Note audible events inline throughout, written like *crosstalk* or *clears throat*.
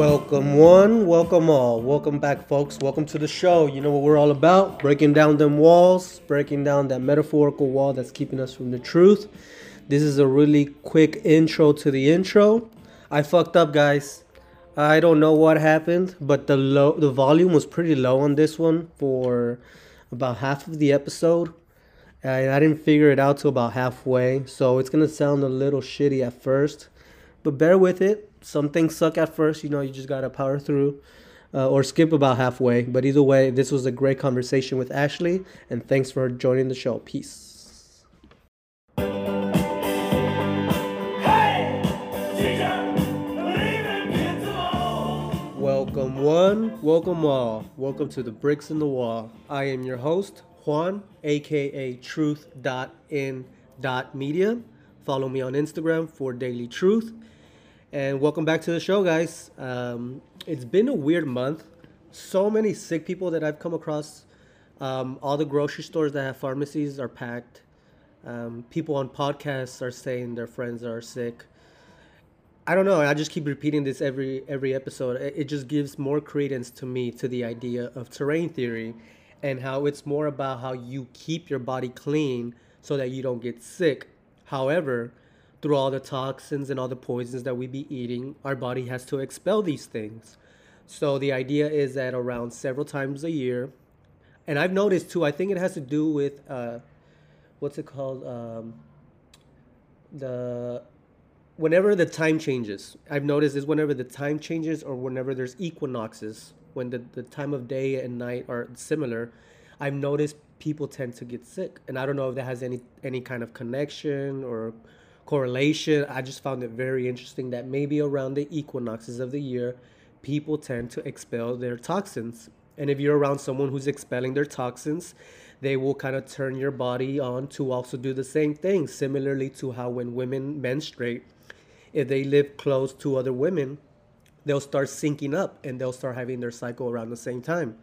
Welcome one, welcome all. Welcome back, folks. Welcome to the show. You know what we're all about breaking down them walls, breaking down that metaphorical wall that's keeping us from the truth. This is a really quick intro to the intro. I fucked up, guys. I don't know what happened, but the low the volume was pretty low on this one for about half of the episode. I, I didn't figure it out till about halfway, so it's gonna sound a little shitty at first, but bear with it some things suck at first. You know, you just gotta power through. Uh, or skip about halfway. But either way, this was a great conversation with Ashley, and thanks for joining the show. Peace. Welcome one, welcome all. Welcome to the Bricks in the Wall. I am your host, Juan, aka Truth.in.media. Follow me on Instagram for daily truth and welcome back to the show, guys. Um, it's been a weird month. So many sick people that I've come across. Um, all the grocery stores that have pharmacies are packed. Um, people on podcasts are saying their friends are sick. I don't know. I just keep repeating this every every episode. It, it just gives more credence to me to the idea of terrain theory, and how it's more about how you keep your body clean so that you don't get sick. However, through all the toxins and all the poisons that we be eating, our body has to expel these things. So the idea is that around several times a year, and I've noticed too, I think it has to do with uh, what's it called? Um, the whenever the time changes, I've noticed is whenever the time changes or whenever there's equinoxes, when the, the time of day and night are similar, I've noticed people tend to get sick. And I don't know if that has any any kind of connection or correlation. I just found it very interesting that maybe around the equinoxes of the year, people tend to expel their toxins. And if you're around someone who's expelling their toxins, they will kind of turn your body on to also do the same thing, similarly to how when women menstruate, if they live close to other women, they'll start syncing up and they'll start having their cycle around the same time.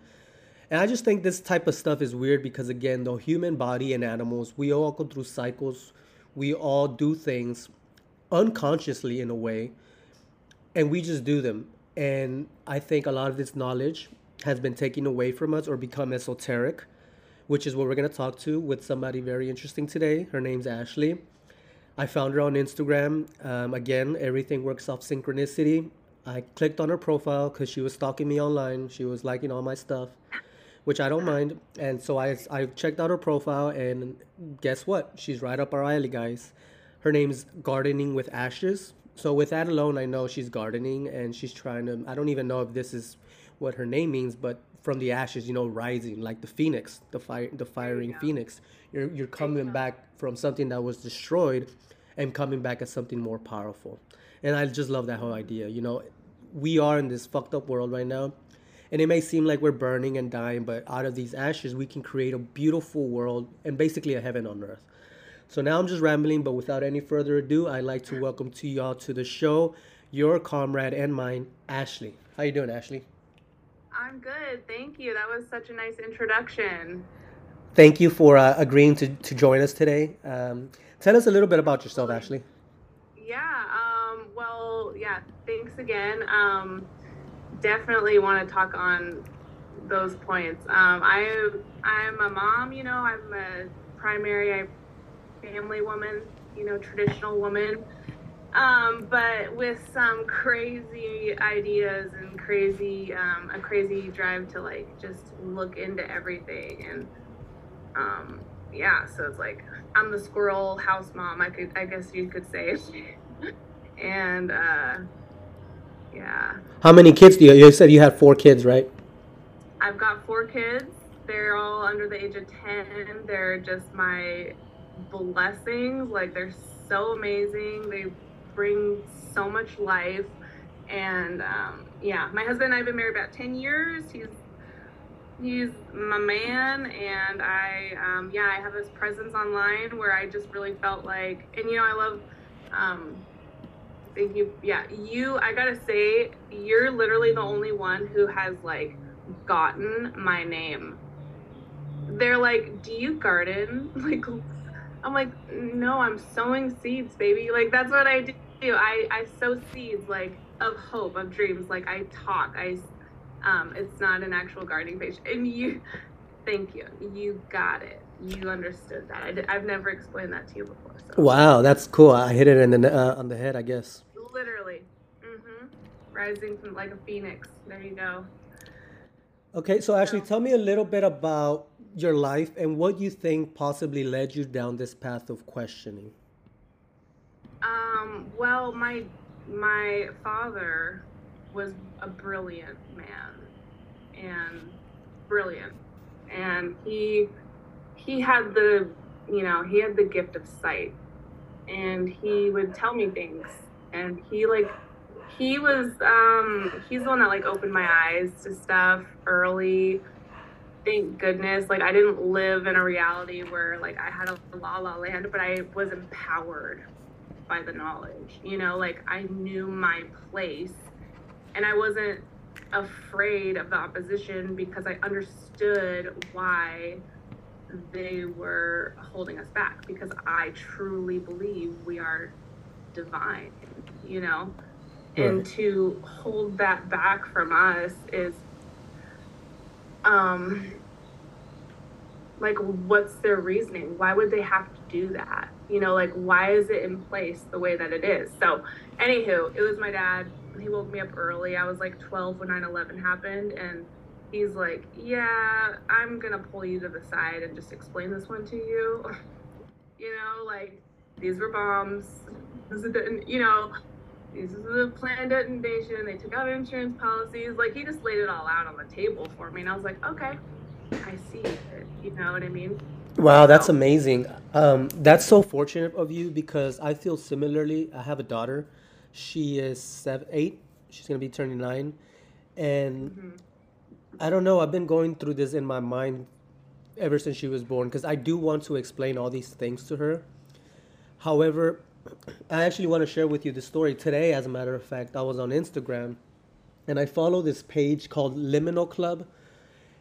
And I just think this type of stuff is weird because, again, the human body and animals, we all go through cycles we all do things unconsciously in a way and we just do them. And i think a lot of this knowledge has been taken away from us or become esoteric which is what we're going to talk to with somebody very interesting today. Her name's ashley. I found her on instagram. Um, again everything works off synchronicity. I clicked on her profile because she was stalking me online. She was liking all my stuff which I don't mind. And so I, I checked out her profile, and guess what? She's right up our alley, guys. Her name's Gardening with Ashes. So with that alone, I know she's gardening and she's trying to. I don't even know if this is what her name means, but from the ashes, you know, rising like the phoenix, the fire, the firing phoenix. You're you're coming back from something that was destroyed, and coming back as something more powerful. And I just love that whole idea. You know, we are in this fucked up world right now, and it may seem like we're burning and dying, but out of these ashes, we can create a beautiful world and basically a heaven on earth. So now I'm just rambling, but without any further ado, I'd like to welcome to y'all to the show, your comrade and mine, Ashley. How you doing, Ashley? I'm good, thank you. That was such a nice introduction. Thank you for uh, agreeing to, to join us today. Um, tell us a little bit about yourself, Ashley. Yeah, um, well, yeah, thanks again. Um, definitely want to talk on those points. Um, I I'm a mom, you know, I'm a primary family woman, you know, traditional woman. Um, but with some crazy ideas and crazy um, a crazy drive to like just look into everything and um, yeah, so it's like I'm the squirrel house mom, I could I guess you could say. *laughs* and uh yeah. How many kids do you? You said you had four kids, right? I've got four kids. They're all under the age of ten. They're just my blessings. Like they're so amazing. They bring so much life. And um, yeah, my husband and I have been married about ten years. He's he's my man and i um, yeah i have this presence online where i just really felt like and you know i love um, Thank you. Yeah, you. I gotta say, you're literally the only one who has like gotten my name. They're like, "Do you garden?" *laughs* Like, I'm like, "No, I'm sowing seeds, baby." Like that's what I do. I I sow seeds. Like of hope, of dreams. Like I talk, I, um, it's not an actual gardening page. And you, thank you. You got it. You understood that. I did, I've never explained that to you before. So. Wow, that's cool. I hit it in the, uh, on the head, I guess. Literally. Mm-hmm. Rising from like a phoenix. There you go. Okay, so Ashley, tell me a little bit about your life and what you think possibly led you down this path of questioning. Um, well, my my father was a brilliant man and brilliant and he he had the you know he had the gift of sight and he would tell me things and he like he was um he's the one that like opened my eyes to stuff early. Thank goodness. Like i didn't live in a reality where like i had a la la land but i was empowered by the knowledge. You know, like I knew my place and I wasn't afraid of the opposition because I understood why they were holding us back because I truly believe we are divine, you know? Right. And to hold that back from us is um like what's their reasoning? Why would they have to do that? you know, like why is it in place the way that it is? So, anywho, it was my dad. He woke me up early. I was like 12 when 9 11 happened. And he's like, Yeah, I'm going to pull you to the side and just explain this one to you. *laughs* you know, like these were bombs. This is the, you know, this is a planned detonation. They took out insurance policies. Like he just laid it all out on the table for me. And I was like, Okay, I see it. You know what I mean? Wow, that's amazing. Um, that's so fortunate of you because I feel similarly. I have a daughter. She is seven, eight. She's gonna be turning nine, and mm-hmm. I don't know. I've been going through this in my mind ever since she was born because I do want to explain all these things to her. However, I actually want to share with you the story today. As a matter of fact, I was on Instagram, and I follow this page called Liminal Club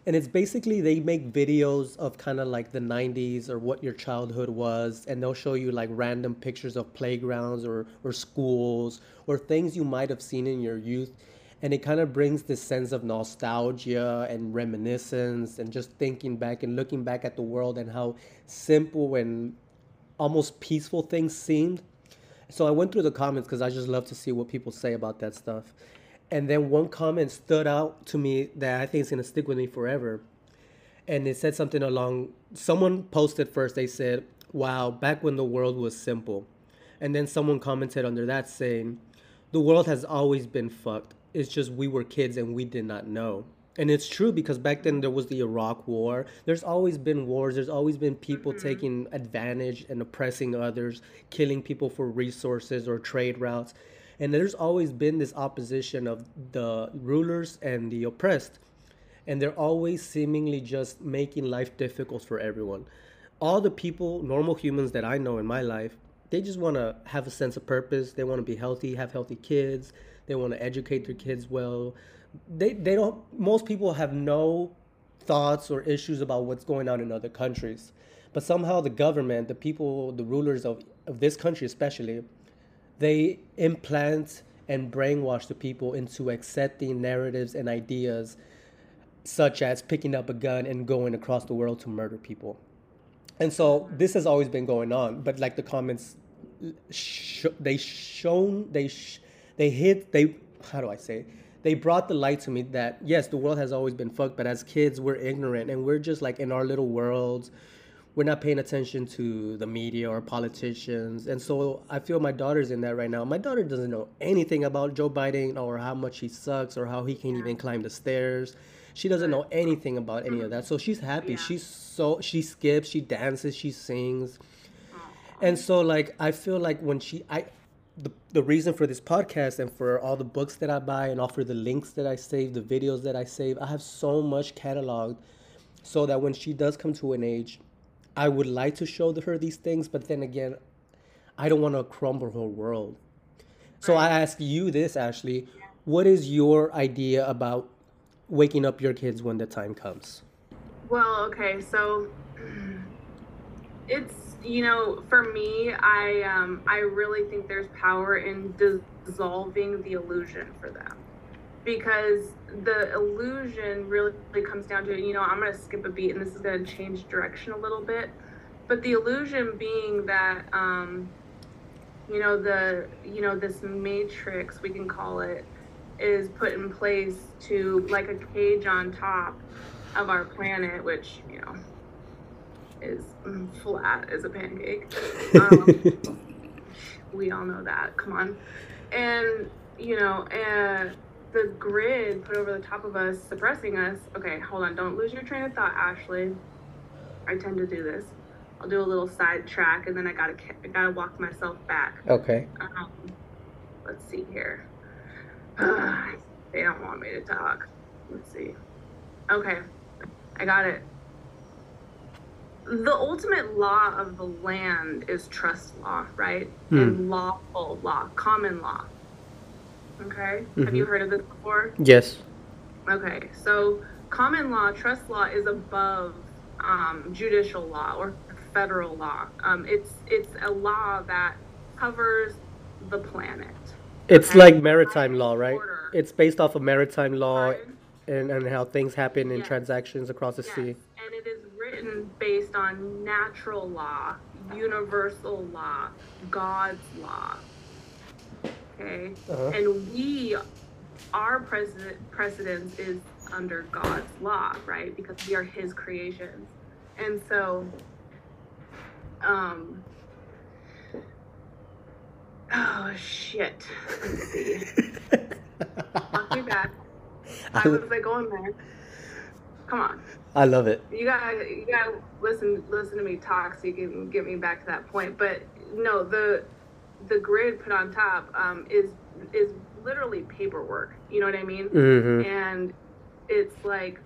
and it's basically they make videos of kind of like the 90s or what your childhood was and they'll show you like random pictures of playgrounds or, or schools or things you might have seen in your youth and it kind of brings this sense of nostalgia and reminiscence and just thinking back and looking back at the world and how simple and almost peaceful things seemed so i went through the comments because i just love to see what people say about that stuff and then one comment stood out to me that I think is going to stick with me forever. And it said something along, someone posted first, they said, wow, back when the world was simple. And then someone commented under that saying, the world has always been fucked. It's just we were kids and we did not know. And it's true because back then there was the Iraq War. There's always been wars. There's always been people mm-hmm. taking advantage and oppressing others, killing people for resources or trade routes and there's always been this opposition of the rulers and the oppressed and they're always seemingly just making life difficult for everyone all the people normal humans that i know in my life they just want to have a sense of purpose they want to be healthy have healthy kids they want to educate their kids well they, they don't most people have no thoughts or issues about what's going on in other countries but somehow the government the people the rulers of, of this country especially they implant and brainwash the people into accepting narratives and ideas such as picking up a gun and going across the world to murder people. And so this has always been going on, but like the comments sh- they shown they sh- they hit they how do I say they brought the light to me that yes the world has always been fucked but as kids we're ignorant and we're just like in our little worlds we're not paying attention to the media or politicians. And so I feel my daughter's in that right now. My daughter doesn't know anything about Joe Biden or how much he sucks or how he can't even climb the stairs. She doesn't know anything about any of that. So she's happy. Yeah. She's so she skips, she dances, she sings. And so like I feel like when she I the, the reason for this podcast and for all the books that I buy and all for the links that I save, the videos that I save, I have so much cataloged so that when she does come to an age I would like to show her these things, but then again, I don't want to crumble her world. So I ask you this, Ashley. What is your idea about waking up your kids when the time comes? Well, okay, so *clears throat* it's you know, for me, I um, I really think there's power in dissolving the illusion for them, because the illusion really comes down to you know I'm gonna skip a beat and this is gonna change direction a little bit, but the illusion being that um, you know the you know this matrix we can call it is put in place to like a cage on top of our planet, which you know is flat as a pancake. *laughs* Um, we all know that. Come on, and you know, and the grid put over the top of us, suppressing us. Okay, hold on. Don't lose your train of thought, Ashley. I tend to do this. I'll do a little side track, and then I gotta I gotta walk myself back. Okay. Um, let's see here. Uh, *sighs* they don't want me to talk. Let's see. Okay, I got it. The ultimate law of the land is trust law, right? Hmm. And lawful law, common law. Okay, have you Mhm. heard of this before? Yes. Okay, so common law, trust law is above um, judicial law or federal law. Um, it's it's a law that covers the planet. It's Okay. like maritime law, right? Order. It's based off of maritime law and, and how things happen in Yes. transactions across the Yes, sea. And it is written based on natural law, universal law, God's law. Okay, Uh-huh. and we, our precedent precedence is under God's law, right? Because we are His creations, and so, um, oh shit. Let's *laughs* see. Walk me back. I was like going there. Come on. I love it. You gotta, you gotta listen, listen to me talk so you can get me back to that point. But no, the the grid put on top um, is is literally paperwork. You know what I mean? hmm And it's like,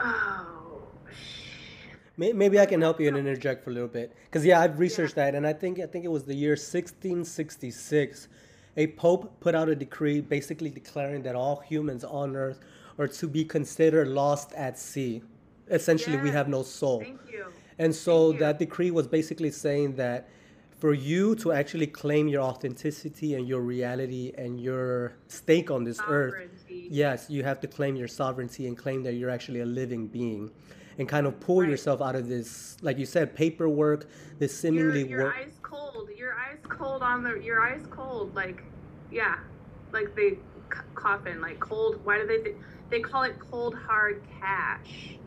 oh, shit. Maybe I can help you and interject for a little bit, because yeah, I've researched that, and I think I think it was the year 1666. A pope put out a decree basically declaring that all humans on Earth are to be considered lost at sea. Essentially, we have no soul. Thank you. And so that decree was basically saying that for you to actually claim your authenticity and your reality and your stake on this earth, yes, you have to claim your sovereignty and claim that you're actually a living being and kind of pull Right. yourself out of this, like you said, paperwork, this seemingly you're work. ice cold. You're ice cold on the. You're ice cold. Like, yeah, like they c- coffin. Like cold. Why do they? Th- they call it cold hard cash.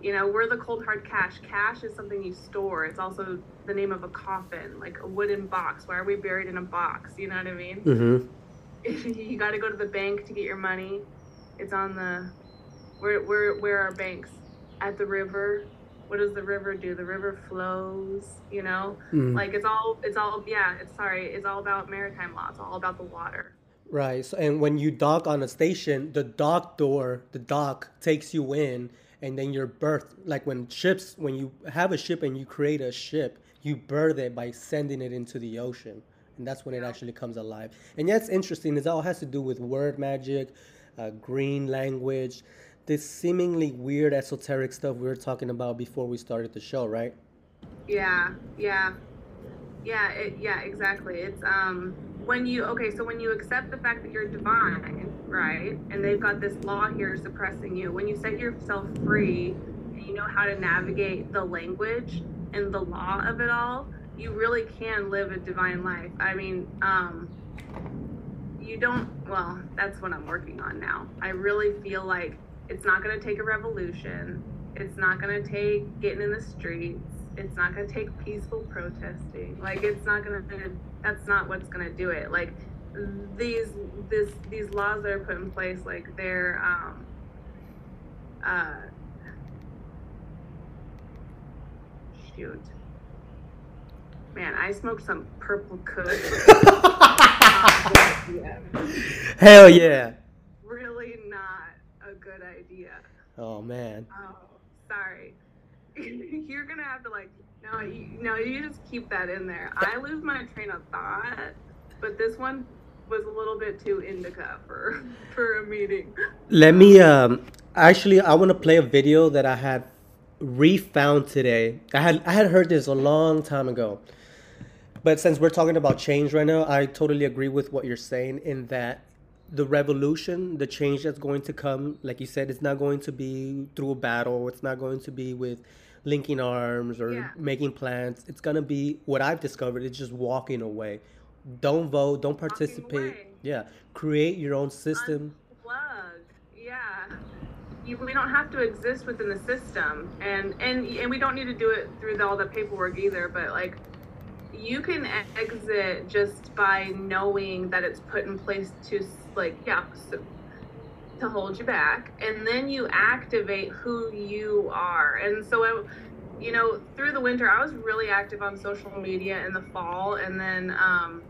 You know, we're the cold hard cash. Cash is something you store. It's also the name of a coffin, like a wooden box. Why are we buried in a box? You know what I mean? hmm *laughs* you got to go to the bank to get your money. It's on the where where where are banks? At the river. What does the river do? The river flows, you know? Mhm. Like it's all it's all yeah, it's sorry, it's all about maritime law. It's all about the water. Right. So, and when you dock on a station, the dock door, the dock takes you in, and then you're birthed. Like when ships, when you have a ship and you create a ship, you birth it by sending it into the ocean, and that's when it actually comes alive. And it's interesting. It all has to do with word magic, uh, green language, this seemingly weird esoteric stuff we were talking about before we started the show, right? Yeah, yeah. Yeah, it, yeah, exactly. It's um when you okay, so when you accept the fact that you're divine, right? And they've got this law here suppressing you. When you set yourself free and you know how to navigate the language and the law of it all, you really can live a divine life. I mean, um you don't well, that's what I'm working on now. I really feel like it's not going to take a revolution. It's not going to take getting in the streets. It's not going to take peaceful protesting. Like it's not going to that's not what's going to do it. Like these this these laws that are put in place like they're um uh shoot. Man, I smoked some purple kush. *laughs* *laughs* Hell yeah! Really not a good idea. Oh man. Oh, sorry. *laughs* You're gonna have to like no, you, no, you just keep that in there. I lose my train of thought, but this one was a little bit too indica for *laughs* for a meeting. Let me um actually I want to play a video that I had refound today. I had I had heard this a long time ago. But since we're talking about change right now, I totally agree with what you're saying in that the revolution, the change that's going to come, like you said, it's not going to be through a battle. It's not going to be with linking arms or Yeah. making plans. It's gonna be what I've discovered. It's just walking away. Don't vote. Don't participate. Yeah, create your own system. Unplug. Yeah. You, we don't have to exist within the system, and and and we don't need to do it through the, all the paperwork either. But like, you can exit just by knowing that it's put in place to like yeah. So, to hold you back and then you activate who you are. And so I, you know through the winter i was really active on social media in the fall and then um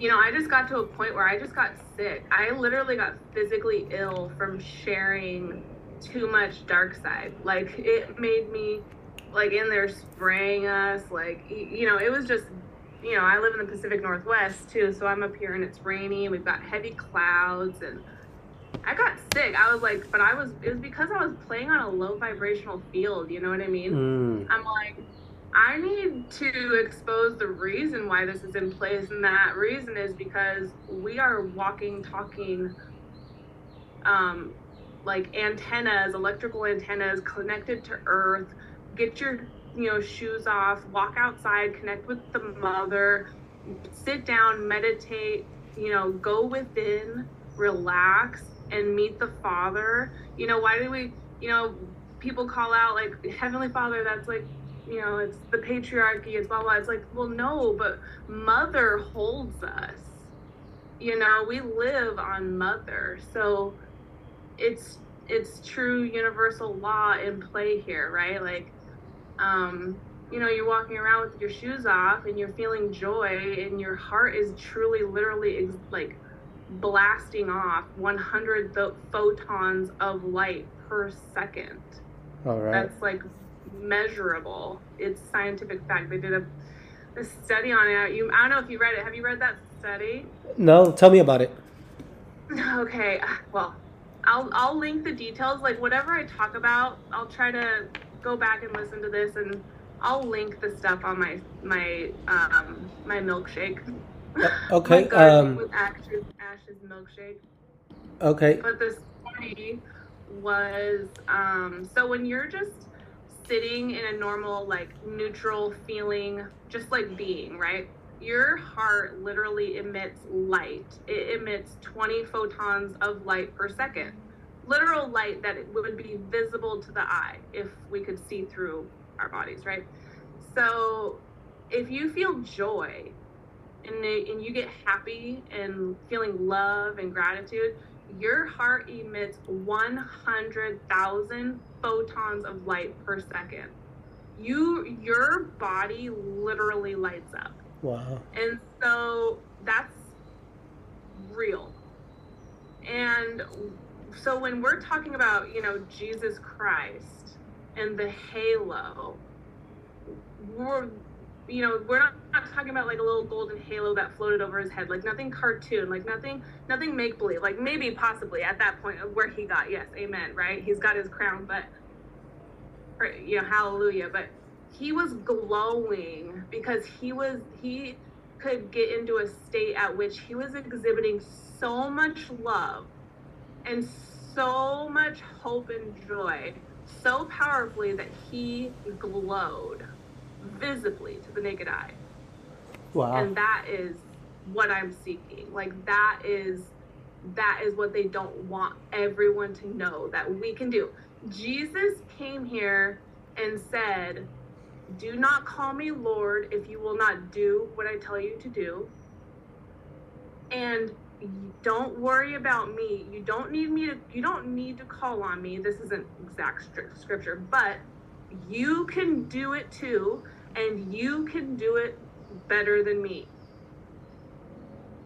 you know i just got to a point where i just got sick. I literally got physically ill from sharing too much dark side. Like it made me like in there spraying us like you know it was just you know i live in the pacific northwest too so i'm up here and it's rainy and we've got heavy clouds and I got sick. I was like, but I was, it was because I was playing on a low vibrational field. You know what I mean? Mm. I'm like, I need to expose the reason why this is in place. And that reason is because we are walking, talking, um, like antennas, electrical antennas connected to Earth. Get your, you know, shoes off, walk outside, connect with the mother, sit down, meditate, you know, go within, relax, and meet the Father. You know, why do we, you know, people call out like Heavenly Father, that's like, you know, it's the patriarchy, it's blah blah. It's like, well, no, but Mother holds us. You know, we live on Mother, so it's it's true universal law in play here, right? Like, um, you know, you're walking around with your shoes off and you're feeling joy, and your heart is truly, literally, ex- like blasting off 100 th- photons of light per second. All right. That's like measurable. It's scientific fact. They did a, a study on it. You, I don't know if you read it. Have you read that study? No, tell me about it. *laughs* Okay, well, I'll I'll link the details. Like whatever I talk about, I'll try to go back and listen to this, and I'll link the stuff on my my um my milkshake. Okay, my um, with ashes, ashes milkshake. Okay. But the study was um so when you're just sitting in a normal like neutral feeling, just like being right. Your heart literally emits light. It emits 20 photons of light per second. Literal light that it would be visible to the eye if we could see through our bodies, right? So if you feel joy and, it, and you get happy and feeling love and gratitude, your heart emits 100,000 photons of light per second. You your body literally lights up. Wow. And so that's real. And so when we're talking about, you know, Jesus Christ and the halo, we're you know, we're not, not talking about like a little golden halo that floated over his head, like nothing cartoon, like nothing nothing make believe. Like maybe possibly at that point of where he got, yes, amen, right? He's got his crown, but or, you know, hallelujah. But he was glowing because he was he could get into a state at which he was exhibiting so much love and so much hope and joy so powerfully that he glowed visibly to the naked eye. Wow. and that is what i'm seeking. Like that is that is what they don't want everyone to know that we can do. Jesus came here and said do not call me lord if you will not do what i tell you to do. And don't worry about me. You don't need me to you don't need to call on me. This isn't exact scripture but you can do it too and you can do it better than me.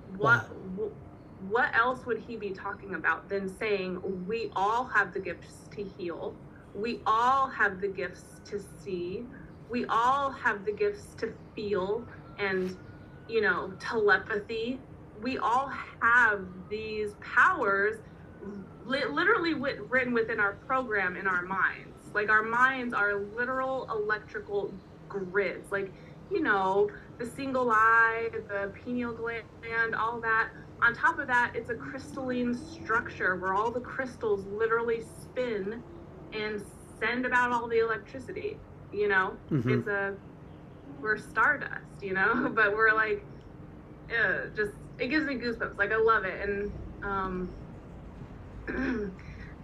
What wh- what else would he be talking about than saying we all have the gifts to heal. We all have the gifts to see. We all have the gifts to feel and you know telepathy. We all have these powers li- literally wit- written within our program in our minds. Like our minds are literal electrical grids. Like, you know, the single eye, the pineal gland, all that. On top of that, it's a crystalline structure where all the crystals literally spin and send about all the electricity. You know, Mhm. it's a we're stardust, you know, *laughs* but we're like, uh, just it gives me goosebumps. Like I love it. And um, *clears throat* do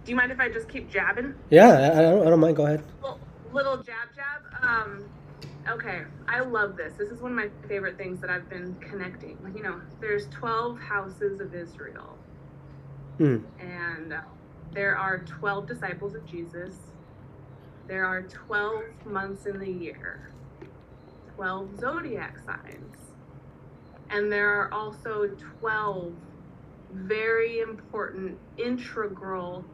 you mind if I just keep jabbing? Yeah, I, I, don't, I don't mind. Go ahead. Little, little jab jab. Um, okay, I love this. This is one of my favorite things that I've been connecting. Like you know, there's 12 houses of Israel, Mm. and uh, there are 12 disciples of Jesus. There are 12 months in the year, 12 zodiac signs, and there are also 12 very important, integral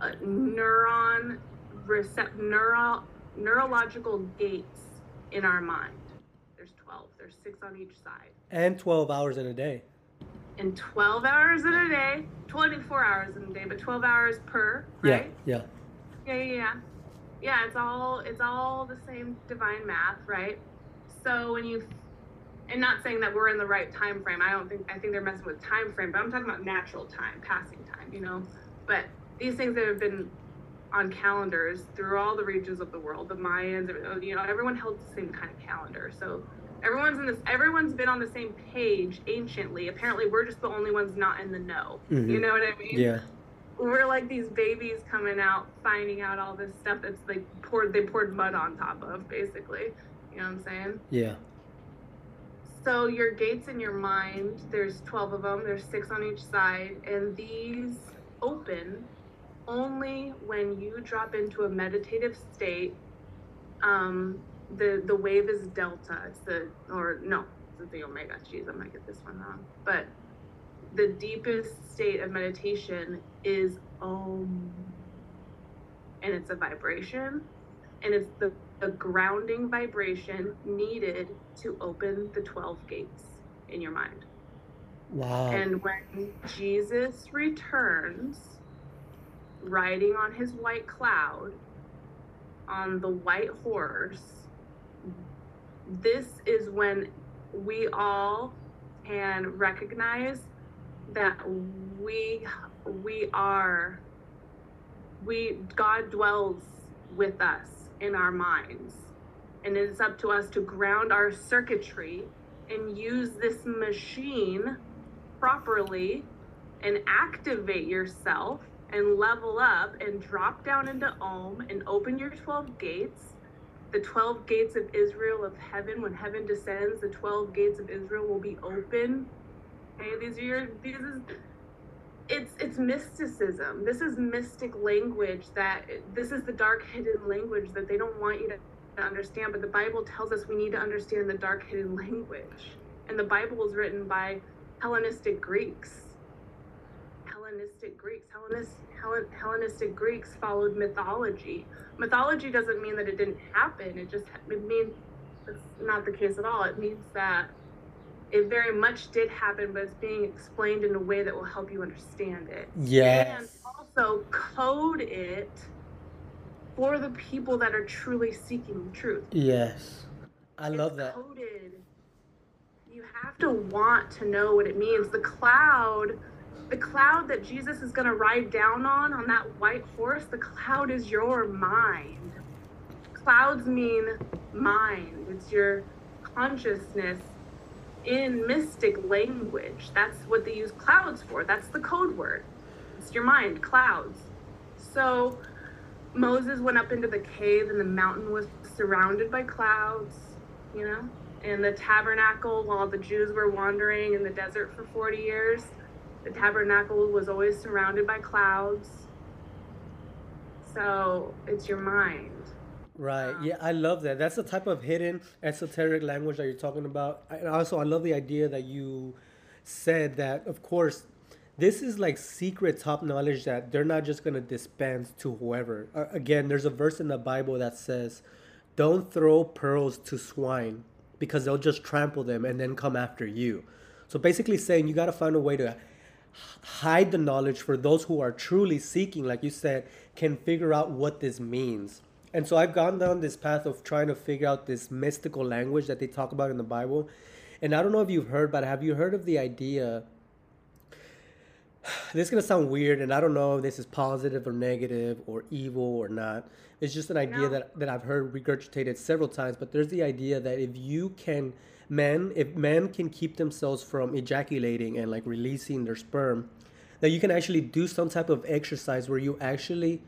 uh, neuron recept neural neurological gates in our mind. There's 12. There's six on each side. And 12 hours in a day. And 12 hours in a day, 24 hours in a day, but 12 hours per, right? Yeah, Yeah, yeah, yeah. Yeah, it's all it's all the same divine math, right? So when you and not saying that we're in the right time frame. I don't think I think they're messing with time frame, but I'm talking about natural time, passing time, you know. But these things that have been on calendars through all the regions of the world, the Mayans, you know, everyone held the same kind of calendar. So everyone's in this everyone's been on the same page anciently. Apparently we're just the only ones not in the know. Mhm. You know what I mean? yeah, we're like these babies coming out finding out all this stuff that's like poured they poured mud on top of basically you know what i'm saying yeah. so your gates in your mind there's 12 of them there's six on each side and these open only when you drop into a meditative state um the the wave is delta. It's the or no it's the omega. Jeez i might get this one wrong. But the deepest state of meditation is om. And it's a vibration. And it's the, the grounding vibration needed to open the 12 gates in your mind. Wow. and when jesus returns riding on his white cloud on the white horse. This is when we all can recognize that we we are we God dwells with us in our minds. And it's up to us to ground our circuitry and use this machine properly and activate yourself and level up and drop down into Om and open your 12 gates. The 12 gates of Israel of heaven when heaven descends the 12 gates of Israel will be open. Okay these are your these is it's it's mysticism. This is mystic language that this is the dark hidden language that they don't want you to to understand but the bible tells us we need to understand the dark hidden language. And the bible was written by hellenistic greeks hellenistic greeks Hellenist, Hellen, hellenistic greeks followed mythology mythology doesn't mean that it didn't happen it just it means that's not the case at all it means that it very much did happen but it's being explained in a way that will help you understand it Yes. and also code it for the people that are truly seeking the truth Yes. I love that. coded. You have to want to know what it means. The cloud, the cloud that Jesus is going to ride down on, on that white horse, the cloud is your mind. Clouds mean mind, it's your consciousness in mystic language. That's what they use clouds for. That's the code word. It's your mind, clouds. So Moses went up into the cave and the mountain was surrounded by clouds, you know? And the tabernacle, while the Jews were wandering in the desert for 40 years, the tabernacle was always surrounded by clouds. So it's your mind. Right. Yeah, I love that. That's the type of hidden esoteric language that you're talking about. And also, I love the idea that you said that, of course, this is like secret top knowledge that they're not just going to dispense to whoever. Uh, again, there's a verse in the Bible that says, Don't throw pearls to swine because they'll just trample them and then come after you. So basically, saying you got to find a way to hide the knowledge for those who are truly seeking, like you said, can figure out what this means. And so I've gone down this path of trying to figure out this mystical language that they talk about in the Bible. And I don't know if you've heard, but have you heard of the idea? *sighs* This is gonna sound weird, and I don't know if this is positive or negative or evil or not. It's just an idea No. that, that I've heard regurgitated several times. But there's the idea that if you can, men, if men can keep themselves from ejaculating and like releasing their sperm, that you can actually do some type of exercise where you actually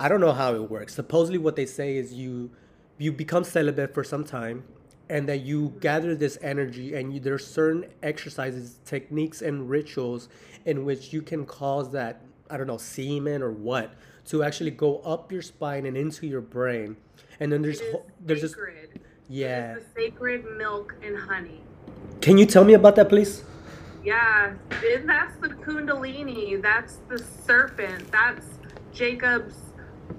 I don't know how it works. Supposedly, what they say is you you become celibate for some time, and that you gather this energy, and you, there's certain exercises, techniques, and rituals in which you can cause that I don't know semen or what to actually go up your spine and into your brain, and then there's ho- there's just yeah. is the sacred milk and honey. Can you tell me about that, please? Yeah, and that's the Kundalini. That's the serpent. That's Jacob's.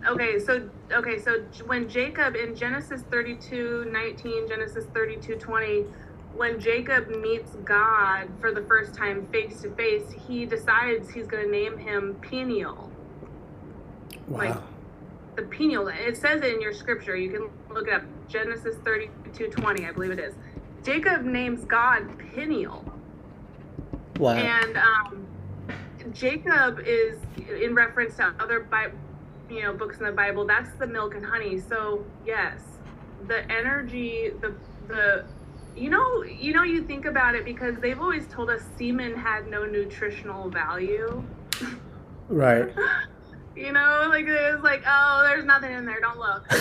Okay, so okay, so when Jacob in Genesis 32, 19, Genesis 32, 20, when Jacob meets God for the first time face to face, he decides he's going to name him Peniel. Like, Wow. The Peniel. It says it in your scripture. You can look it up. Genesis 32, 20, I believe it is. Jacob names God Peniel. Wow. And um, Jacob is in reference to other Bi- you know books in the Bible. That's the milk and honey. So yes, the energy, the the you know you know you think about it because they've always told us semen had no nutritional value. right. *laughs* You know, like it was like, oh, there's nothing in there. Don't look. *laughs*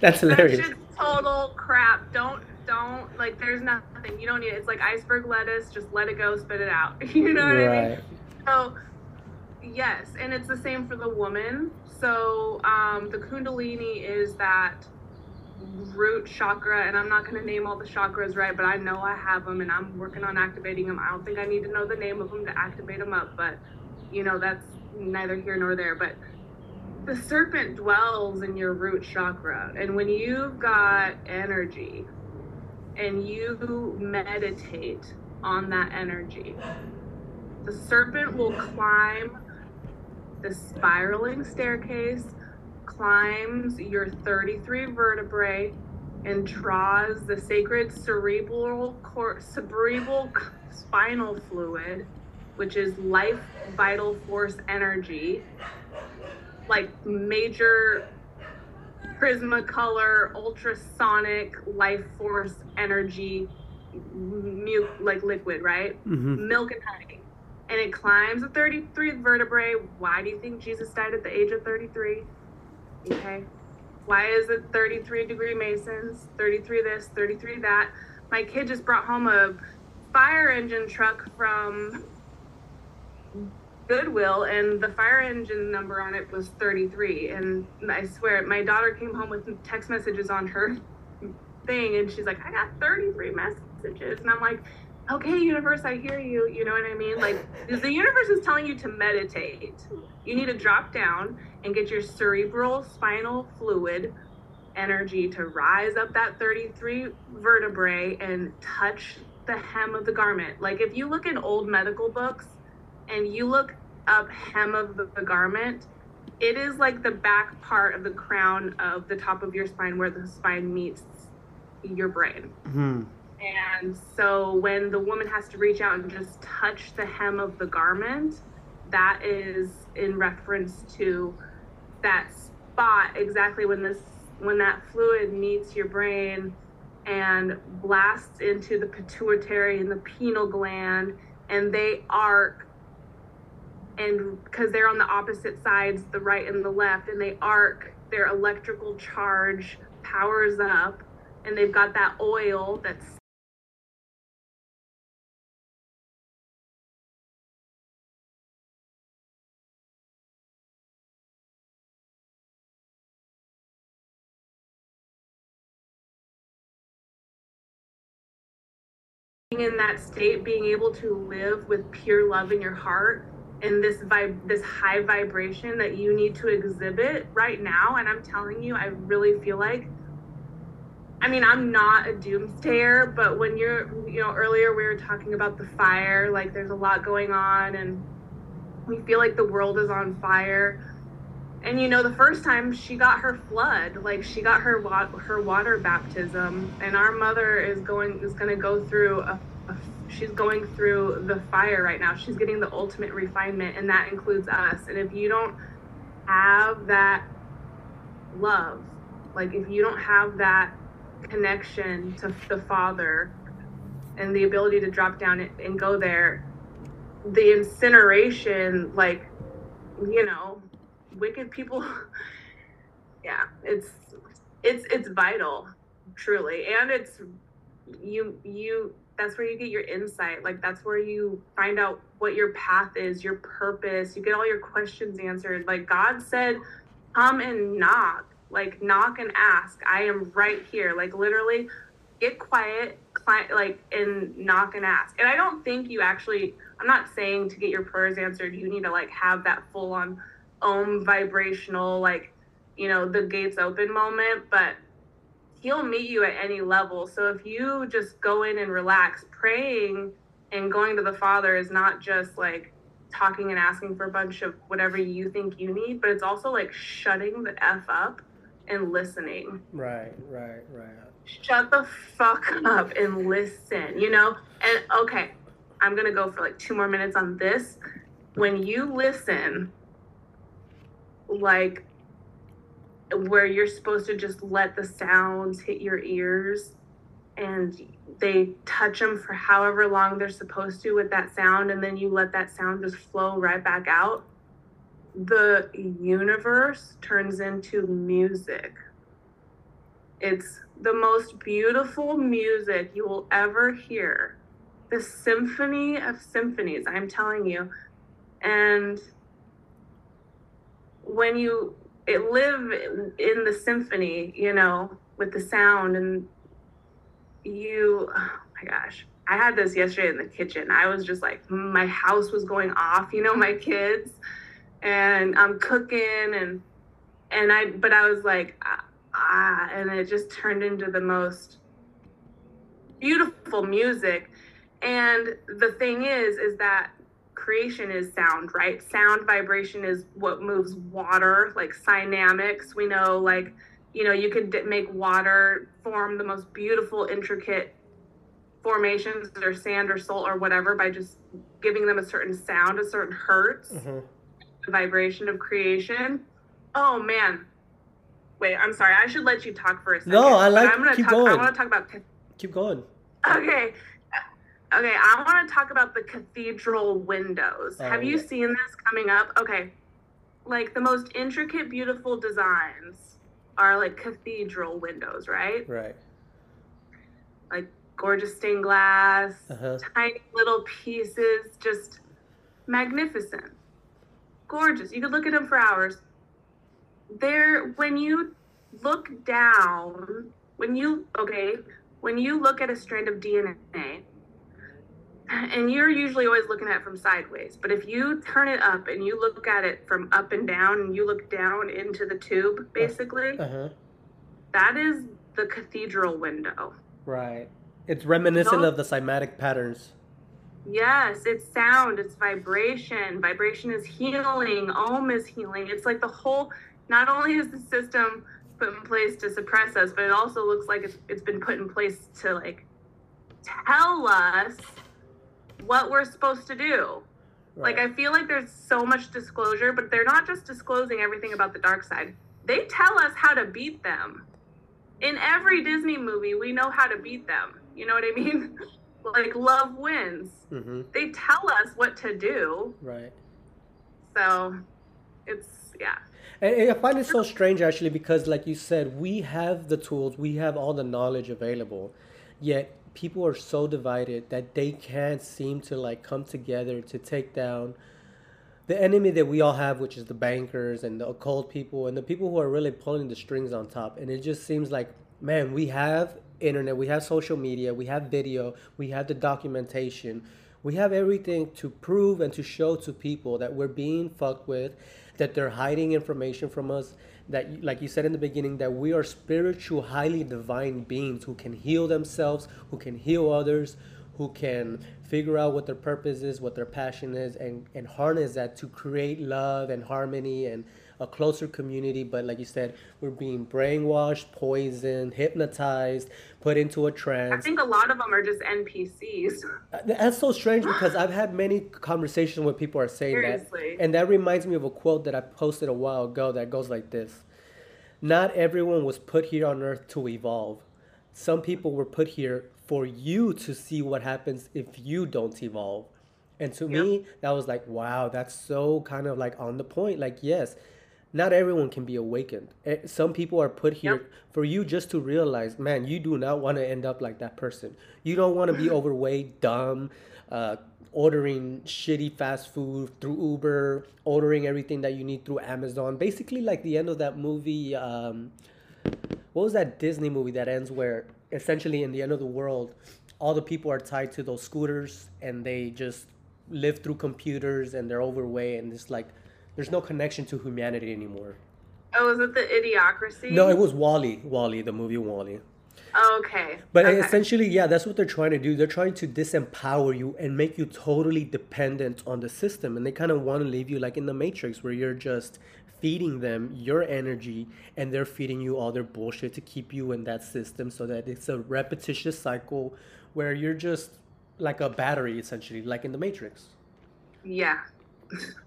That's That hilarious. shit's total crap. Don't don't like. There's nothing. You don't need it. It's like iceberg lettuce. Just let it go. Spit it out. *laughs* You know what I mean? Right. So, yes, and it's the same for the woman. So, um, the Kundalini is that root chakra, and I'm not going to name all the chakras right, but I know I have them, and I'm working on activating them. I don't think I need to know the name of them to activate them up, but you know that's neither here nor there. But the serpent dwells in your root chakra, and when you've got energy and you meditate on that energy, the serpent will climb the spiraling staircase, climbs your 33 vertebrae, and draws the sacred cerebral cor- cerebral spinal fluid, which is life vital force energy, like major prismacolor ultrasonic life force energy mu- like liquid right hmm milk and honey. And it climbs the 33 vertebrae. Why do you think Jesus died at the age of 33? Okay. Why is it 33 degree Masons, 33 this, 33 that? My kid just brought home a fire engine truck from Goodwill, and the fire engine number on it was 33. And I swear, my daughter came home with text messages on her *laughs* thing, and she's like, I got 33 messages. And I'm like, okay, universe, I hear you. You know what I mean? Like, *laughs* the universe is telling you to meditate. You need to drop down and get your cerebral spinal fluid energy to rise up that 33 vertebrae and touch the hem of the garment. Like, if you look in old medical books and you look up hem of the, the garment, it is like the back part of the crown of the top of your spine where the spine meets your brain. hmm And so when the woman has to reach out and just touch the hem of the garment, that is in reference to that spot exactly when this when that fluid meets your brain and blasts into the pituitary and the pineal gland and they arc and because they're on the opposite sides the right and the left and they arc their electrical charge powers up and they've got that oil that's in that state being able to live with pure love in your heart and this vibe this high vibration that you need to exhibit right now and i'm telling you i really feel like I mean, I'm not a doomsayer, but when you're, you know, earlier we were talking about the fire, like there's a lot going on and we feel like the world is on fire. And you know, the first time she got her flood, like she got her wa- her water baptism, and our mother is going is going to go through a, a she's going through the fire right now. She's getting the ultimate refinement, and that includes us. And if you don't have that love, like if you don't have that connection to the Father and the ability to drop down and go there, the incineration, like, you know, wicked people. *laughs* yeah, it's it's it's vital, truly, and it's you you that's where you get your insight. Like that's where you find out what your path is your purpose. You get all your questions answered. Like god said come and knock. Like knock and ask. I am right here. Like literally get quiet like and knock and ask. And i don't think you actually i'm not saying to get your prayers answered you need to like have that full on om vibrational like you know the gates open moment but he'll meet you at any level so if you just go in and relax praying and going to the father is not just like talking and asking for a bunch of whatever you think you need but it's also like shutting the f up and listening. Right, right, right. Shut the fuck up and listen, you know? And okay, I'm gonna go for like two more minutes on this. When you listen, like where you're supposed to just let the sounds hit your ears and they touch them for however long they're supposed to with that sound, and then you let that sound just flow right back out the universe turns into music. It's the most beautiful music you will ever hear. The symphony of symphonies, I'm telling you. And when you it live in the symphony, you know, with the sound and you oh my gosh. I had this yesterday in the kitchen. I was just like my house was going off, you know, my kids and I'm cooking and and I but I was like ah, ah and it just turned into the most beautiful music and the thing is is that creation is sound right sound vibration is what moves water like dynamics we know like you know you could make water form the most beautiful intricate formations or sand or salt or whatever by just giving them a certain sound a certain hertz mm-hmm vibration of creation. Oh man. Wait, I'm sorry. I should let you talk for a second. No, I like. I'm gonna keep talk, going. I want to talk about. Keep going. Okay. Okay, I want to talk about the cathedral windows. Oh, Have you yeah. seen this coming up? Okay. Like the most intricate, beautiful designs are like cathedral windows, right? Right. Like gorgeous stained glass, uh-huh. tiny little pieces, just magnificent gorgeous. You could look at them for hours. There, when you look down, when you, okay, when you look at a strand of DNA, and you're usually always looking at it from sideways, but if you turn it up and you look at it from up and down and you look down into the tube, basically, uh-huh. that is the cathedral window. Right. It's reminiscent of the cymatic patterns. Yes, it's sound, it's vibration. Vibration is healing, Om is healing. It's like the whole, not only is the system put in place to suppress us, but it also looks like it's, it's been put in place to like tell us what we're supposed to do. Right. Like, I feel like there's so much disclosure, but they're not just disclosing everything about the dark side. They tell us how to beat them. In every Disney movie, we know how to beat them. You know what I mean? *laughs* like love wins. Mm-hmm. They tell us what to do. Right. So it's yeah. And I find it so strange actually because like you said, we have the tools, we have all the knowledge available, yet people are so divided that they can't seem to like come together to take down the enemy that we all have, which is the bankers and the occult people and the people who are really pulling the strings on top. And it just seems like, man, we have internet, we have social media, we have video, we have the documentation, we have everything to prove and to show to people that we're being fucked with, that they're hiding information from us, that like you said in the beginning that we are spiritual highly divine beings who can heal themselves who can heal others who can figure out what their purpose is what their passion is and and harness that to create love and harmony and a closer community. But like you said we're being brainwashed poisoned hypnotized put into a trance. I think a lot of them are just npcs uh, that's so strange because i've had many conversations where people are saying Seriously. that and that reminds me of a quote that i posted a while ago that goes like this. Not everyone was put here on earth to evolve. Some people were put here for you to see what happens if you don't evolve. And to me that was like wow that's so kind of like on the point. Like yes not everyone can be awakened. Eh, some people are put here yep. for you just to realize, man, you do not want to end up like that person. You don't want to be *clears throat* overweight, dumb, uh, ordering shitty fast food through Uber, ordering everything that you need through Amazon. Basically, like the end of that movie. Um, what was that Disney movie that ends where essentially in the end of the world, all the people are tied to those scooters and they just live through computers and they're overweight and it's like there's no connection to humanity anymore. Oh, is it the Idiocracy? No, it was WALL-E. WALL-E, the movie WALL-E. Oh, okay. But okay. essentially, yeah, that's what they're trying to do. They're trying to disempower you and make you totally dependent on the system. And they kind of want to leave you like in the Matrix, where you're just feeding them your energy and they're feeding you all their bullshit to keep you in that system so that it's a repetitious cycle where you're just like a battery, essentially, like in the Matrix. Yeah. *laughs*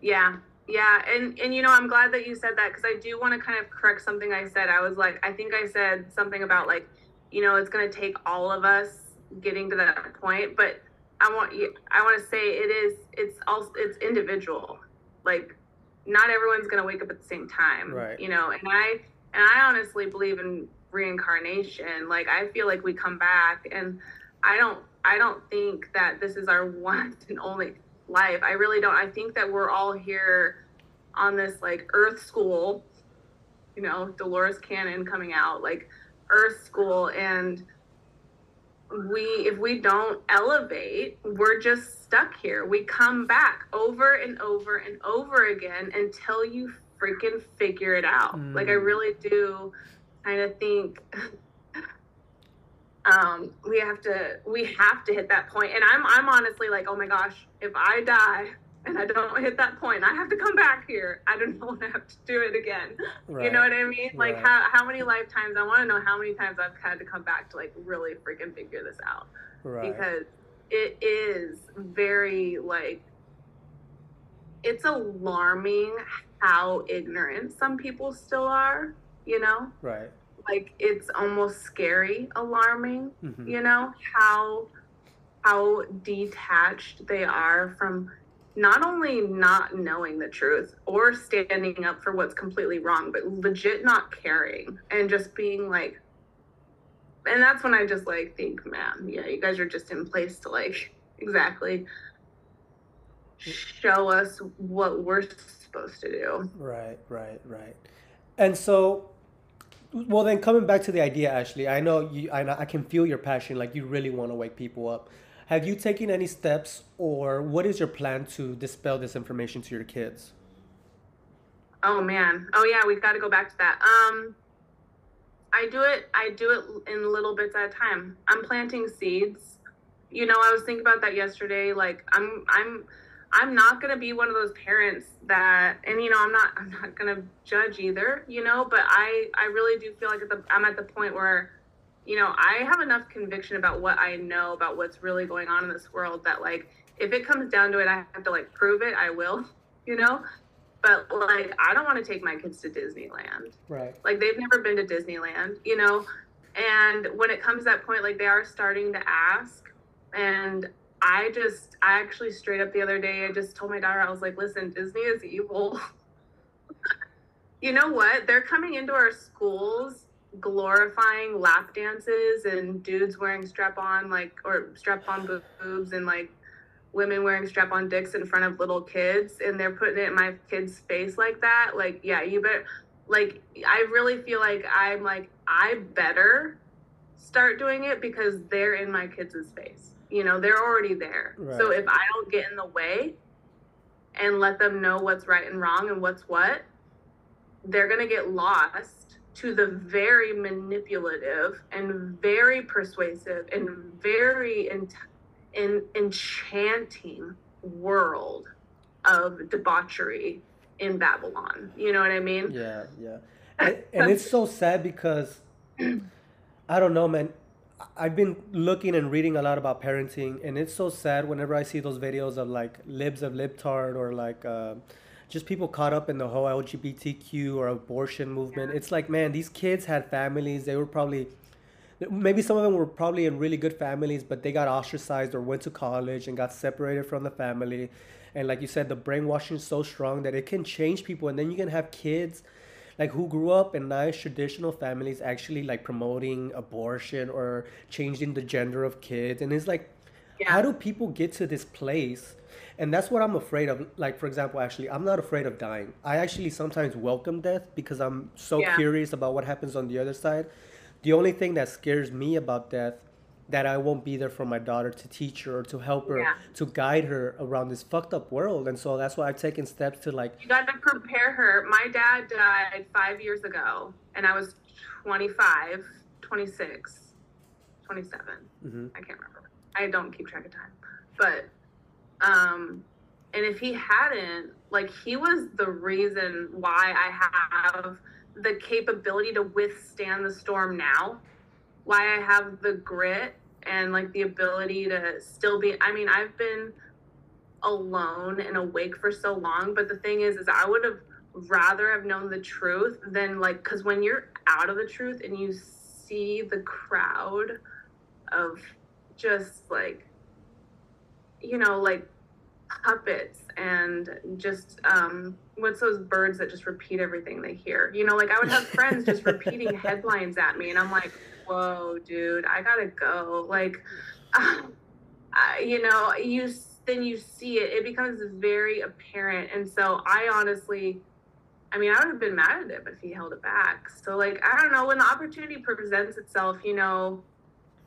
Yeah. Yeah, and and you know, I'm glad that you said that because I do want to kind of correct something I said. I was like, I think I said something about like, you know, it's going to take all of us getting to that point, but I want you I want to say it is it's also it's individual. Like not everyone's going to wake up at the same time, right. you know. And I and I honestly believe in reincarnation. Like I feel like we come back and I don't I don't think that this is our *laughs* one and only life. I really don't. I think that we're all here on this like Earth School, you know, Dolores Cannon coming out, like Earth School, and we if we don't elevate, we're just stuck here. We come back over and over and over again until you freaking figure it out. Mm. Like I mm. really do kind of think um, we have to we have to hit that point. and i'm i'm honestly like oh my gosh if i die and i don't hit that point i have to come back here i don't *laughs* want to have to do it again right. you know what i mean like right. how, how many lifetimes i want to know how many times i've had to come back to like really freaking figure this out right. because it is very like it's alarming how ignorant some people still are you know right like it's almost scary alarming mm-hmm. you know how how detached they are from not only not knowing the truth or standing up for what's completely wrong but legit not caring and just being like and that's when i just like think man yeah you guys are just in place to like *laughs* exactly show us what we're supposed to do right right right and so well, then coming back to the idea, Ashley, I know you. I, know, I can feel your passion. Like you really want to wake people up. Have you taken any steps, or what is your plan to dispel this information to your kids? Oh man. Oh yeah, we've got to go back to that. Um, I do it. I do it in little bits at a time. I'm planting seeds. You know, I was thinking about that yesterday. Like I'm, I'm I'm not gonna be one of those parents that, and you know, I'm not, I'm not gonna judge either, you know. But I, I really do feel like at the, I'm at the point where, you know, I have enough conviction about what I know about what's really going on in this world that, like, if it comes down to it, I have to like prove it. I will, *laughs* you know. But like, I don't want to take my kids to Disneyland. Right. Like they've never been to Disneyland, you know. And when it comes to that point, like they are starting to ask, and I just, I actually straight up the other day, I just told my daughter, I was like, listen, Disney is evil. *laughs* you know what? They're coming into our schools glorifying lap dances and dudes wearing strap on, like, or strap on boobs and like women wearing strap on dicks in front of little kids. And they're putting it in my kid's face like that. Like, yeah, you better, like, I really feel like I'm like, I better start doing it because they're in my kids' face you know they're already there right. so if i don't get in the way and let them know what's right and wrong and what's what they're going to get lost to the very manipulative and very persuasive and very in, in, enchanting world of debauchery in Babylon. You know what I mean? Yeah, yeah. *laughs* And, and it's so sad because *clears throat* I don't know, man. I've been looking and reading a lot about parenting, and it's so sad whenever I see those videos of like libs of libtard or like uh, just people caught up in the whole LGBTQ or abortion movement. It's like, man, these kids had families. They were probably, maybe some of them were probably in really good families, but they got ostracized or went to college and got separated from the family. And like you said, the brainwashing is so strong that it can change people. And then you can have kids like who grew up in nice traditional families actually like promoting abortion or changing the gender of kids. And it's like yeah. how do people get to this place? And that's what i'm afraid of. Like for example actually i'm not afraid of dying. I actually sometimes welcome death because i'm so yeah. curious about what happens on the other side. The only thing that scares me about death that I won't be there for my daughter to teach her or to help her yeah. to guide her around this fucked up world. And so that's why I've taken steps to like You gotta prepare her. My dad died five years ago and I was 25, 26, 27. Mm-hmm. I can't remember. I don't keep track of time. But um and if he hadn't, like he was the reason why I have the capability to withstand the storm now why I have the grit and like the ability to still be I mean, I've been alone and awake for so long, but the thing is is I would have rather have known the truth than like cuz when you're out of the truth and you see the crowd of just like you know, like puppets and just um what's those birds that just repeat everything they hear? You know like i would have friends just repeating *laughs* headlines at me and i'm like whoa, dude, I gotta go. Like, uh, *laughs* you know, you then you see it, it becomes very apparent. And so I honestly, I mean, I would have been mad at him if he held it back. So, like, I don't know, when the opportunity presents itself, you know,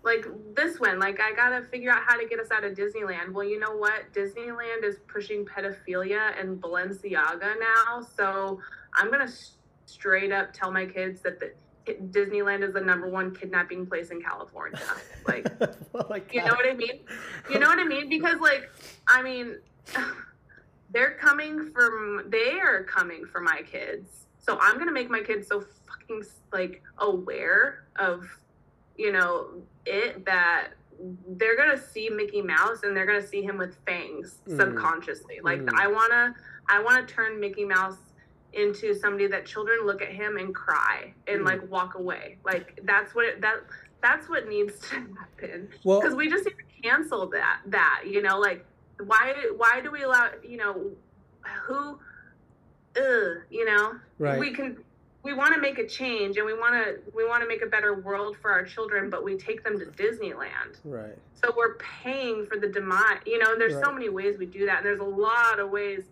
like this one, like, I gotta figure out how to get us out of Disneyland. Well, you know what? Disneyland is pushing pedophilia and Balenciaga now. So I'm gonna straight up tell my kids that the Disneyland is the number one kidnapping place in California. *laughs* Like, oh you know what I mean? You know what I mean? Because, like, I mean, *sighs* they're coming from, they are coming for my kids. So I'm going to make my kids so fucking, like, aware of, you know, it that they're going to see Mickey Mouse and they're going to see him with fangs mm. subconsciously. Like, mm. I want to, I want to turn Mickey Mouse into somebody that children look at him and cry and mm. like walk away. Like that's what it, that that's what needs to happen. Well, because we just need to cancel that that you know like why why do we allow you know who ugh, you know right. we can we want to make a change and we want to we want to make a better world for our children but we take them to disneyland right so we're paying for the demise you know there's right. so many ways we do that and there's a lot of ways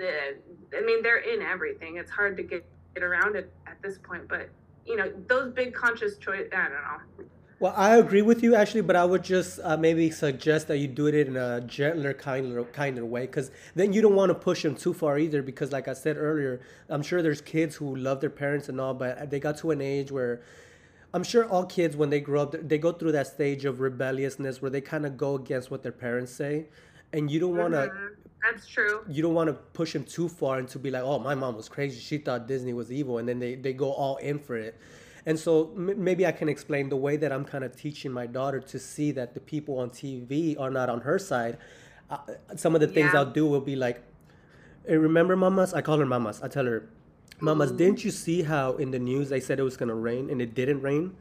I mean, they're in everything. It's hard to get, get around it at this point, but you know, those big conscious choice. I don't know. Well, I agree with you actually, but I would just uh, maybe suggest that you do it in a gentler, kinder, kinder way, because then you don't want to push them too far either. Because, like I said earlier, I'm sure there's kids who love their parents and all, but they got to an age where I'm sure all kids, when they grow up, they go through that stage of rebelliousness where they kind of go against what their parents say, and you don't want to mm-hmm. That's true. You don't want to push him too far and to be like, oh, my mom was crazy. She thought Disney was evil. And then they, they go all in for it. And so m- maybe I can explain the way that I'm kind of teaching my daughter to see that the people on TV are not on her side. Uh, some of the things yeah. I'll do will be like, hey, remember mamas? I call her mamas. I tell her, mamas, mm-hmm. didn't you see how in the news they said it was going to rain and it didn't rain?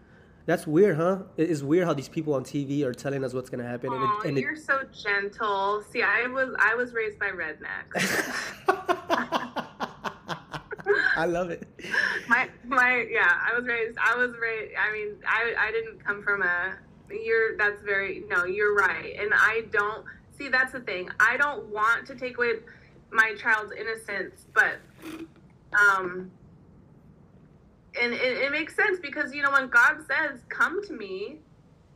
That's weird, huh? It's weird how these people on TV are telling us what's gonna happen. and, it, and you're it... so gentle. See, I was I was raised by rednecks. *laughs* I love it. My my yeah, I was raised. I was raised. I mean, I I didn't come from a. You're that's very no. You're right, and I don't see. That's the thing. I don't want to take away my child's innocence, but um and it, it makes sense because you know when God says, "Come to me,"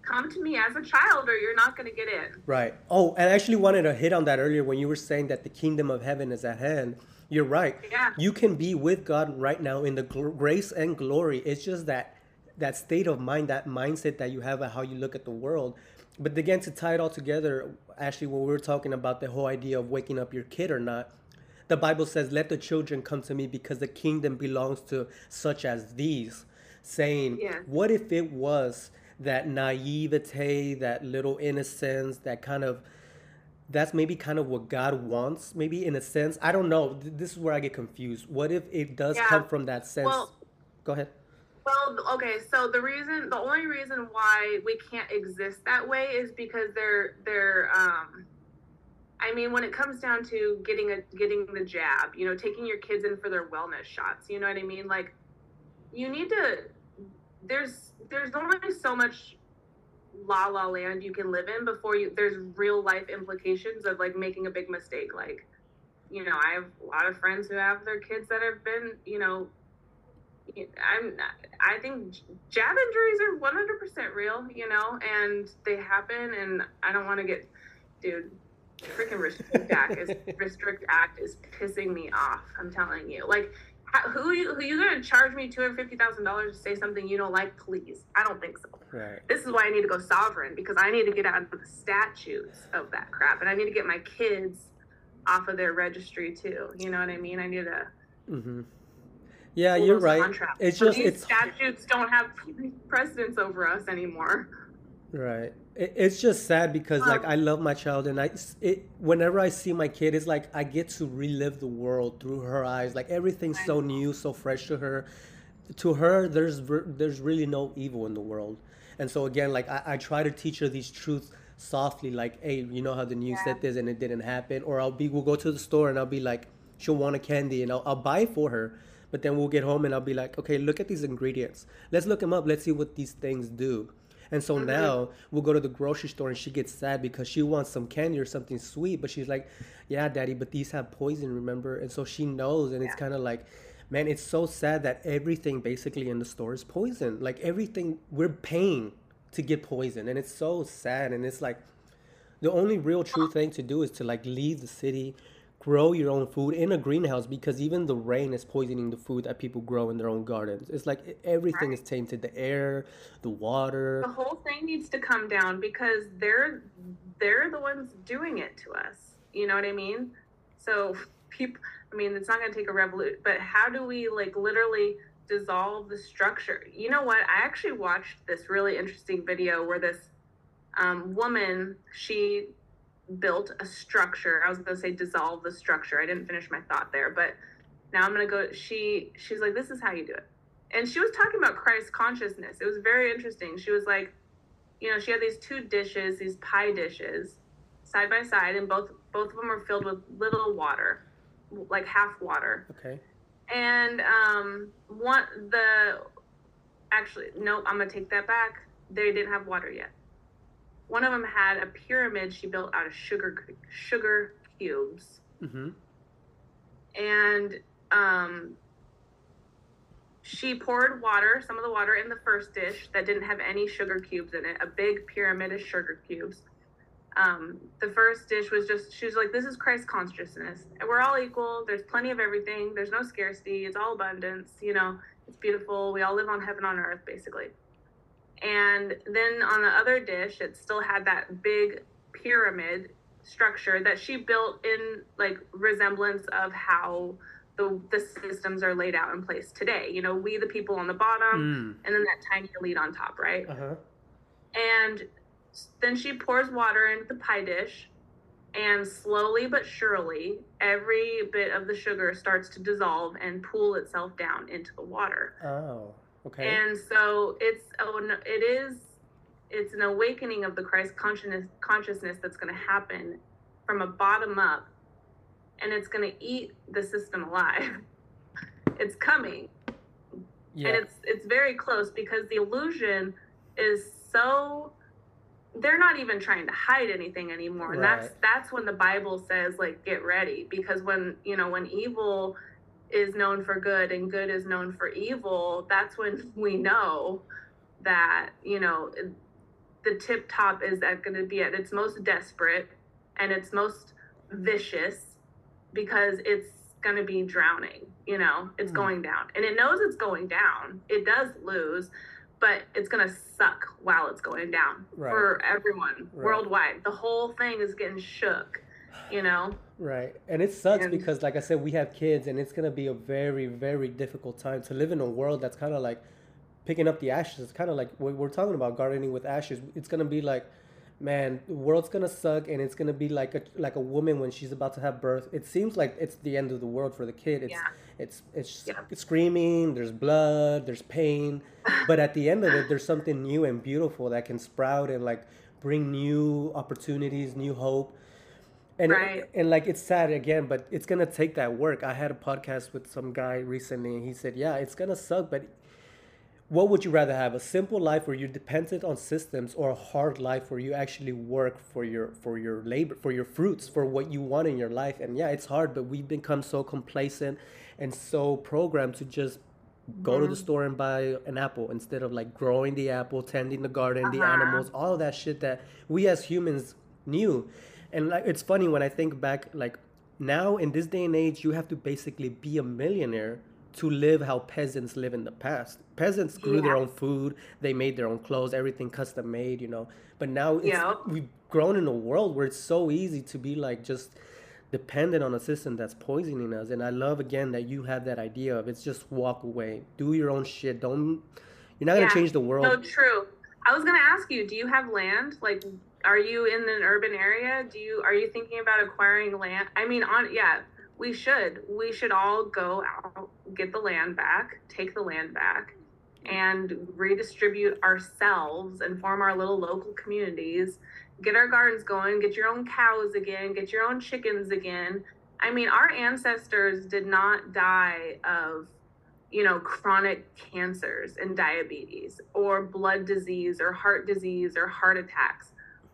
come to me as a child or you're not going to get in. Right. Oh, and I actually wanted to hit on that earlier when you were saying that the kingdom of heaven is at hand. You're right. Yeah. You can be with God right now in the gl- grace and glory. It's just that that state of mind, that mindset that you have, and how you look at the world. But again, to tie it all together, actually, when we were talking about the whole idea of waking up your kid or not, the Bible says, "Let the children come to me, because the kingdom belongs to such as these." Saying, Yeah. what if it was that naivete, that little innocence, that kind of that's maybe kind of what God wants, maybe in a sense. I don't know. This is where I get confused. What if it does Yeah. come from that sense? Well- Go ahead. Well, okay, so the reason, the only reason why we can't exist that way is because they're they're um I mean, when it comes down to getting a getting the jab, you know, taking your kids in for their wellness shots, you know what I mean? Like you need to there's there's only so much la la land you can live in before you there's real life implications of like making a big mistake like you know i have a lot of friends who have their kids that have been you know i'm i think jab injuries are 100% real you know and they happen and i don't want to get dude freaking restrict act is restrict act is pissing me off i'm telling you like how- who you who you gonna charge me $250000 to say something you don't like please i don't think so Right. this is why I need to go sovereign because I need to get out of the statutes of that crap, and I need to get my kids off of their registry too. You know what I mean? I need to. hmm Yeah, you're right. contracts. It's just these it's statutes don't have *laughs* precedence over us anymore. right. It, it's just sad because like I love my child and I it whenever I see my kid, it's like I get to relive the world through her eyes. Like everything's I so know. new, so fresh to her. To her, there's there's really no evil in the world. And so again, like I, I try to teach her these truths softly, like, hey, you know how the news Yeah. said this and it didn't happen, or I'll be we'll go to the store and I'll be like, she'll want a candy and I'll, I'll buy it for her, but then we'll get home and I'll be like, okay, look at these ingredients, let's look them up, let's see what these things do. And so Mhm. now we'll go to the grocery store and she gets sad because she wants some candy or something sweet, but she's like, yeah, daddy, but these have poison, remember? And so she knows, and it's kind of like, man, it's so sad that everything basically in the store is poison. Like everything we're paying to get poison, and it's so sad. And it's like the only real true thing to do is to like leave the city, grow your own food in a greenhouse because even the rain is poisoning the food that people grow in their own gardens. It's like everything is tainted: the air, the water. The whole thing needs to come down because they're they're the ones doing it to us. You know what I mean? So people, I mean, it's not going to take a revolution, but how do we like literally dissolve the structure? You know what? I actually watched this really interesting video where this um, woman she built a structure. I was going to say dissolve the structure. I didn't finish my thought there, but now I'm going to go. She she's like, this is how you do it and she was talking about Christ consciousness. It was very interesting. She was like, you know, she had these two dishes, these pie dishes, side by side, and both both of them were filled with little water, like half water. Okay. And um, one the actually nope, I'm gonna take that back. They didn't have water yet. One of them had a pyramid she built out of sugar sugar cubes Mm-hmm. and um, she poured water, some of the water in the first dish that didn't have any sugar cubes in it, a big pyramid of sugar cubes. Um, the first dish was just, she was like, this is Christ consciousness. We're all equal. There's plenty of everything. There's no scarcity. It's all abundance. You know, it's beautiful. We all live on heaven on earth, basically. And then on the other dish, it still had that big pyramid structure that she built in like resemblance of how the the systems are laid out in place today. You know, we the people on the bottom, Mm. and then that tiny elite on top, right? Uh huh. And then she pours water into the pie dish, and slowly but surely, every bit of the sugar starts to dissolve and pool itself down into the water. Oh. Okay. And so it's oh, no, it is it's an awakening of the Christ consciousness consciousness that's going to happen from a bottom up, and it's going to eat the system alive. *laughs* it's coming, yeah. and it's it's very close because the illusion is so they're not even trying to hide anything anymore and that's that's when the bible says like get ready because when you know when evil is known for good and good is known for evil that's when we know that you know the tip top is that going to be at its most desperate and its most vicious because it's going to be drowning. You know, it's mm. going down, and it knows it's going down. It does lose, but it's going to suck while it's going down right. for everyone right. worldwide. The whole thing is getting shook. You know. Right, and it sucks and, because, like I said, we have kids, and it's going to be a very, very difficult time to live in a world that's kind of like picking up the ashes. It's kind of like we're talking about gardening with ashes. It's going to be like man, the world's gonna suck, and it's gonna be like a like a woman when she's about to have birth. It seems like it's the end of the world for the kid. It's yeah. it's it's, yeah. screaming. There's blood. There's pain, *laughs* but at the end of it, there's something new and beautiful that can sprout and like bring new opportunities, new hope. And, right. and like it's sad again, but it's gonna take that work. I had a podcast with some guy recently, and he said, "Yeah, it's gonna suck, but what would you rather have a simple life where you're dependent on systems or a hard life where you actually work for your for your labor for your fruits for what you want in your life and yeah it's hard but we've become so complacent and so programmed to just go mm-hmm. to the mm-hmm. store and buy an apple instead of like growing the apple tending the garden uh-huh. the animals all of that shit that we as humans knew and like it's funny when i think back like now in this day and age you have to basically be a millionaire to live how peasants live in the past. Peasants grew yeah. their own food, they made their own clothes, everything custom made, you know. But now yeah. we've grown in a world where it's so easy to be like just dependent on a system that's poisoning us. And I love again that you have that idea of it's just walk away, do your own shit. Don't you're not yeah. gonna change the world. No, true. I was gonna ask you, do you have land? Like, are you in an urban area? Do you are you thinking about acquiring land? I mean, on yeah, we should. We should all go out, get the land back, take the land back, and redistribute ourselves and form our little local communities. Get our gardens going, get your own cows again, get your own chickens again. I mean, our ancestors did not die of, you know, chronic cancers and diabetes or blood disease or heart disease or heart attacks.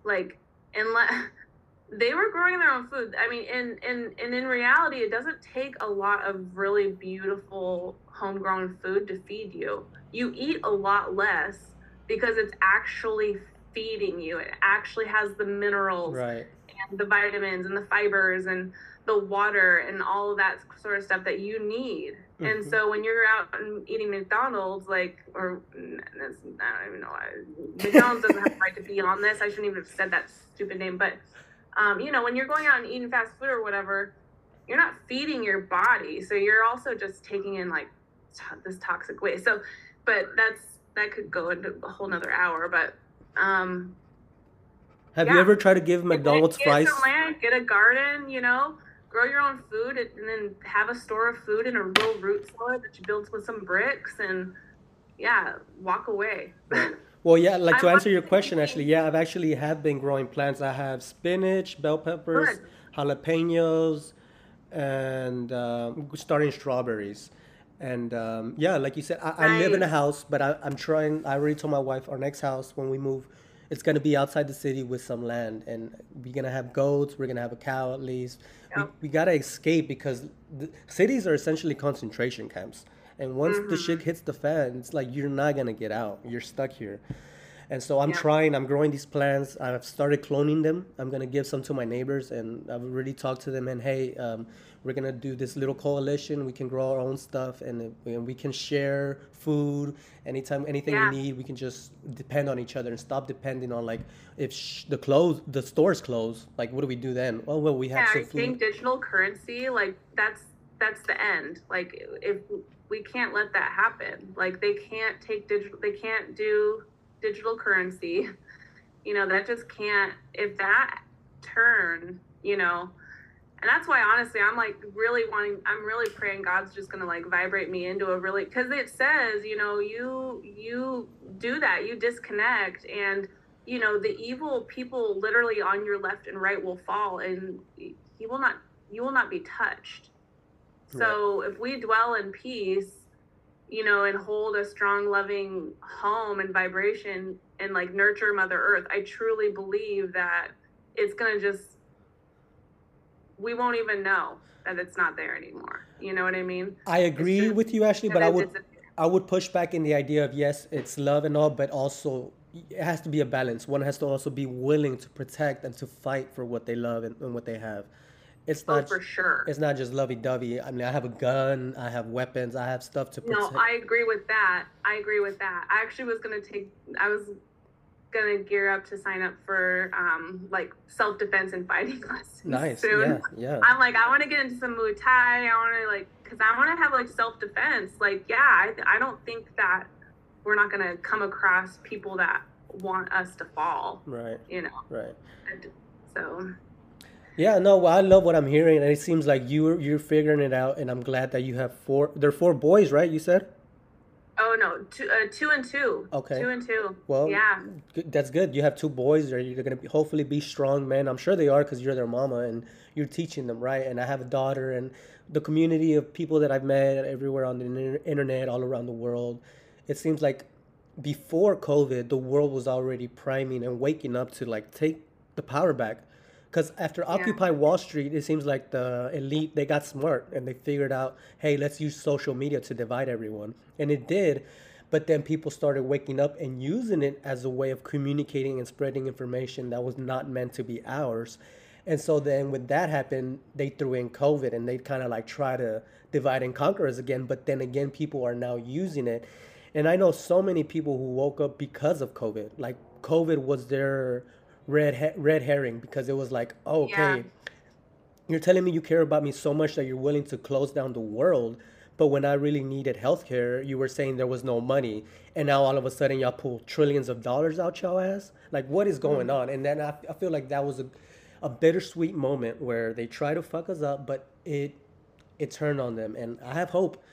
Like, unless *laughs* they were growing their own food. I mean, and and and in reality, it doesn't take a lot of really beautiful homegrown food to feed you. You eat a lot less because it's actually feeding you. It actually has the minerals right. and the vitamins and the fibers and the water and all of that sort of stuff that you need. Mm-hmm. And so when you're out and eating McDonald's, like, or I don't even know, McDonald's doesn't have the right to be on this. I shouldn't even have said that stupid name, but um, you know, when you're going out and eating fast food or whatever, you're not feeding your body. So you're also just taking in like t- this toxic waste. So, but that's, that could go into a whole nother hour, but, um, have yeah. you ever tried to give McDonald's get, fries? land, get a garden, you know, grow your own food and then have a store of food in a real root cellar that you build with some bricks and yeah, walk away. *laughs* Well, yeah, like to answer your question, actually, yeah, I've actually have been growing plants. I have spinach, bell peppers, Good. jalapenos, and um, starting strawberries. And um, yeah, like you said, I, I live in a house, but I, I'm trying. I already told my wife our next house when we move, it's gonna be outside the city with some land, and we're gonna have goats. We're gonna have a cow at least. Yep. We, we gotta escape because cities are essentially concentration camps. And once mm-hmm. the shit hits the fan, it's like you're not gonna get out. You're stuck here. And so I'm yeah. trying. I'm growing these plants. I've started cloning them. I'm gonna give some to my neighbors, and I've already talked to them. And hey, um, we're gonna do this little coalition. We can grow our own stuff, and, and we can share food. Anytime, anything yeah. we need, we can just depend on each other and stop depending on like if sh- the close, the stores close. Like, what do we do then? Well, well, we have yeah, some I think digital currency, like that's that's the end. Like if we can't let that happen. Like they can't take digital, they can't do digital currency. *laughs* You know, that just can't, if that turn, you know, and that's why honestly i'm like really wanting i'm really praying god's just gonna like vibrate me into a really because it says you know you you do that you disconnect and you know the evil people literally on your left and right will fall and he will not you will not be touched. So if we dwell in peace, you know, and hold a strong, loving home and vibration and like nurture Mother Earth, I truly believe that it's going to just, we won't even know that it's not there anymore. You know what I mean? I agree just, with you, Ashley, but I would, I would push back in the idea of yes, it's love and all, but also it has to be a balance. One has to also be willing to protect and to fight for what they love and, and what they have It's Oh, not for sure. it's not just lovey-dovey. I mean, I have a gun, I have weapons, I have stuff to No. I agree with that. I agree with that. I actually was gonna take. I was gonna gear up to sign up for um like self defense and fighting *laughs* lessons Nice. soon. Yeah, yeah. I'm like, I want to get into some Muay Thai. I want to like, cause I want to have like self defense. Like, yeah, I, I don't think that we're not gonna come across people that want us to fall. Right, You know, right. and so Yeah, no, well, I love what I'm hearing, and it seems like you're you're figuring it out, and I'm glad that you have four. There are four boys, right? You said. Oh no, two, uh, two and two. Okay. Two and two. Well, yeah, that's good. You have two boys, or you're gonna be, hopefully be strong men. I'm sure they are because you're their mama and you're teaching them, right? And I have a daughter, and the community of people that I've met everywhere on the internet, all around the world. It seems like before COVID, the world was already priming and waking up to like take the power back. Because after Occupy Wall Street, it seems like the elite they got smart and they figured out, hey, let's use social media to divide everyone, and it did. But then people started waking up and using it as a way of communicating and spreading information that was not meant to be ours. And so then when that happened, they threw in COVID and they kind of like try to divide and conquer us again. But then again, people are now using it. And I know so many people who woke up because of COVID. Like COVID was their red he- red herring because it was like, oh, okay, Yeah. you're telling me you care about me so much that you're willing to close down the world. But when I really needed healthcare, you were saying there was no money, and now all of a sudden y'all pull trillions of dollars out y'all ass. Like, what is going mm-hmm. on? And then I, I feel like that was a, a bittersweet moment where they try to fuck us up, but it it turned on them, and I have hope.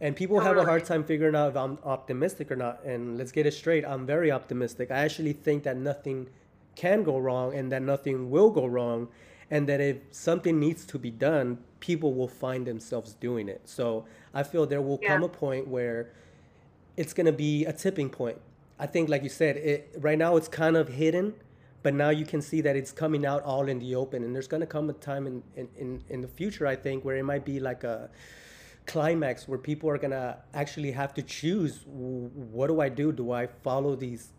And people have a hard time figuring out if I'm optimistic or not. And let's get it straight, I'm very optimistic. I actually think that nothing can go wrong and that nothing will go wrong and that if something needs to be done people will find themselves doing it. So i feel there will come a point where it's going to be a tipping point. I think like you said it right now it's kind of hidden but now you can see that it's coming out all in the open and there's going to come a time in, in, in, in the future i think where it might be like a climax where people are going to actually have to choose what do i do? Do i follow these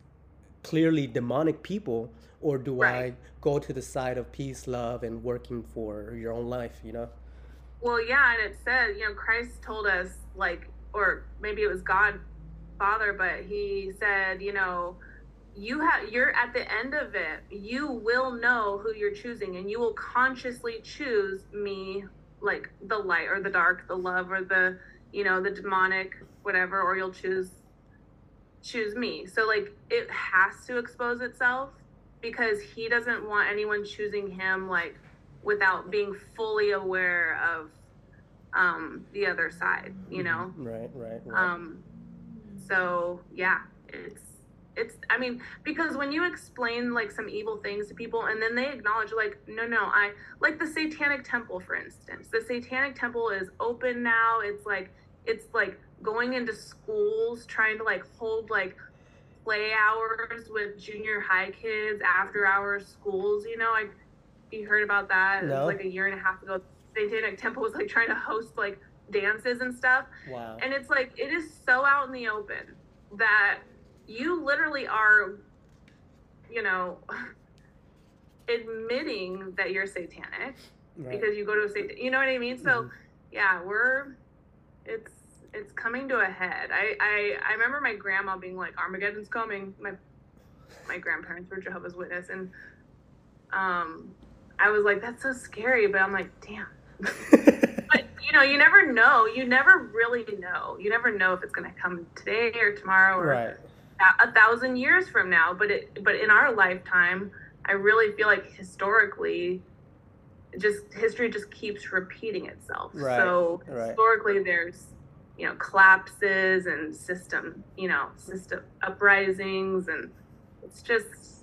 clearly demonic people or do I go to the side of peace, love, and working for your own life? You know? Well, yeah, and it said, you know, Christ told us, like, or maybe it was God, Father, but He said, you know, you have, you're at the end of it. You will know who you're choosing, and you will consciously choose me, like the light or the dark, the love or the, you know, the demonic, whatever, or you'll choose, choose me. So like, it has to expose itself because He doesn't want anyone choosing Him, like without being fully aware of um, the other side, you know. Right, right, right. Um, so yeah, it's it's. I mean, because when you explain like some evil things to people, and then they acknowledge, like, no, no, I like the Satanic Temple, for instance. The Satanic Temple is open now. It's like it's like going into schools, trying to like hold like play hours with junior high kids, after hours schools. You know, like you heard about that? No. was like a year and a half ago. Satanic Temple was like trying to host like dances and stuff. wow. And it's like it is so out in the open that you literally are, you know, *laughs* admitting that you're satanic right. because you go to a satan. You know what I mean? So Mhm. yeah, we're it's it's coming to a head. I, I I remember my grandma being like, Armageddon's coming. My my grandparents were Jehovah's Witness, and um, I was like, that's so scary. But I'm like, damn. *laughs* But you know, you never know. You never really know. You never know if it's gonna come today or tomorrow or right. a, a thousand years from now. But it but in our lifetime, I really feel like historically, just history just keeps repeating itself. Right, So right. historically, there's you know collapses and system you know system uprisings and it's just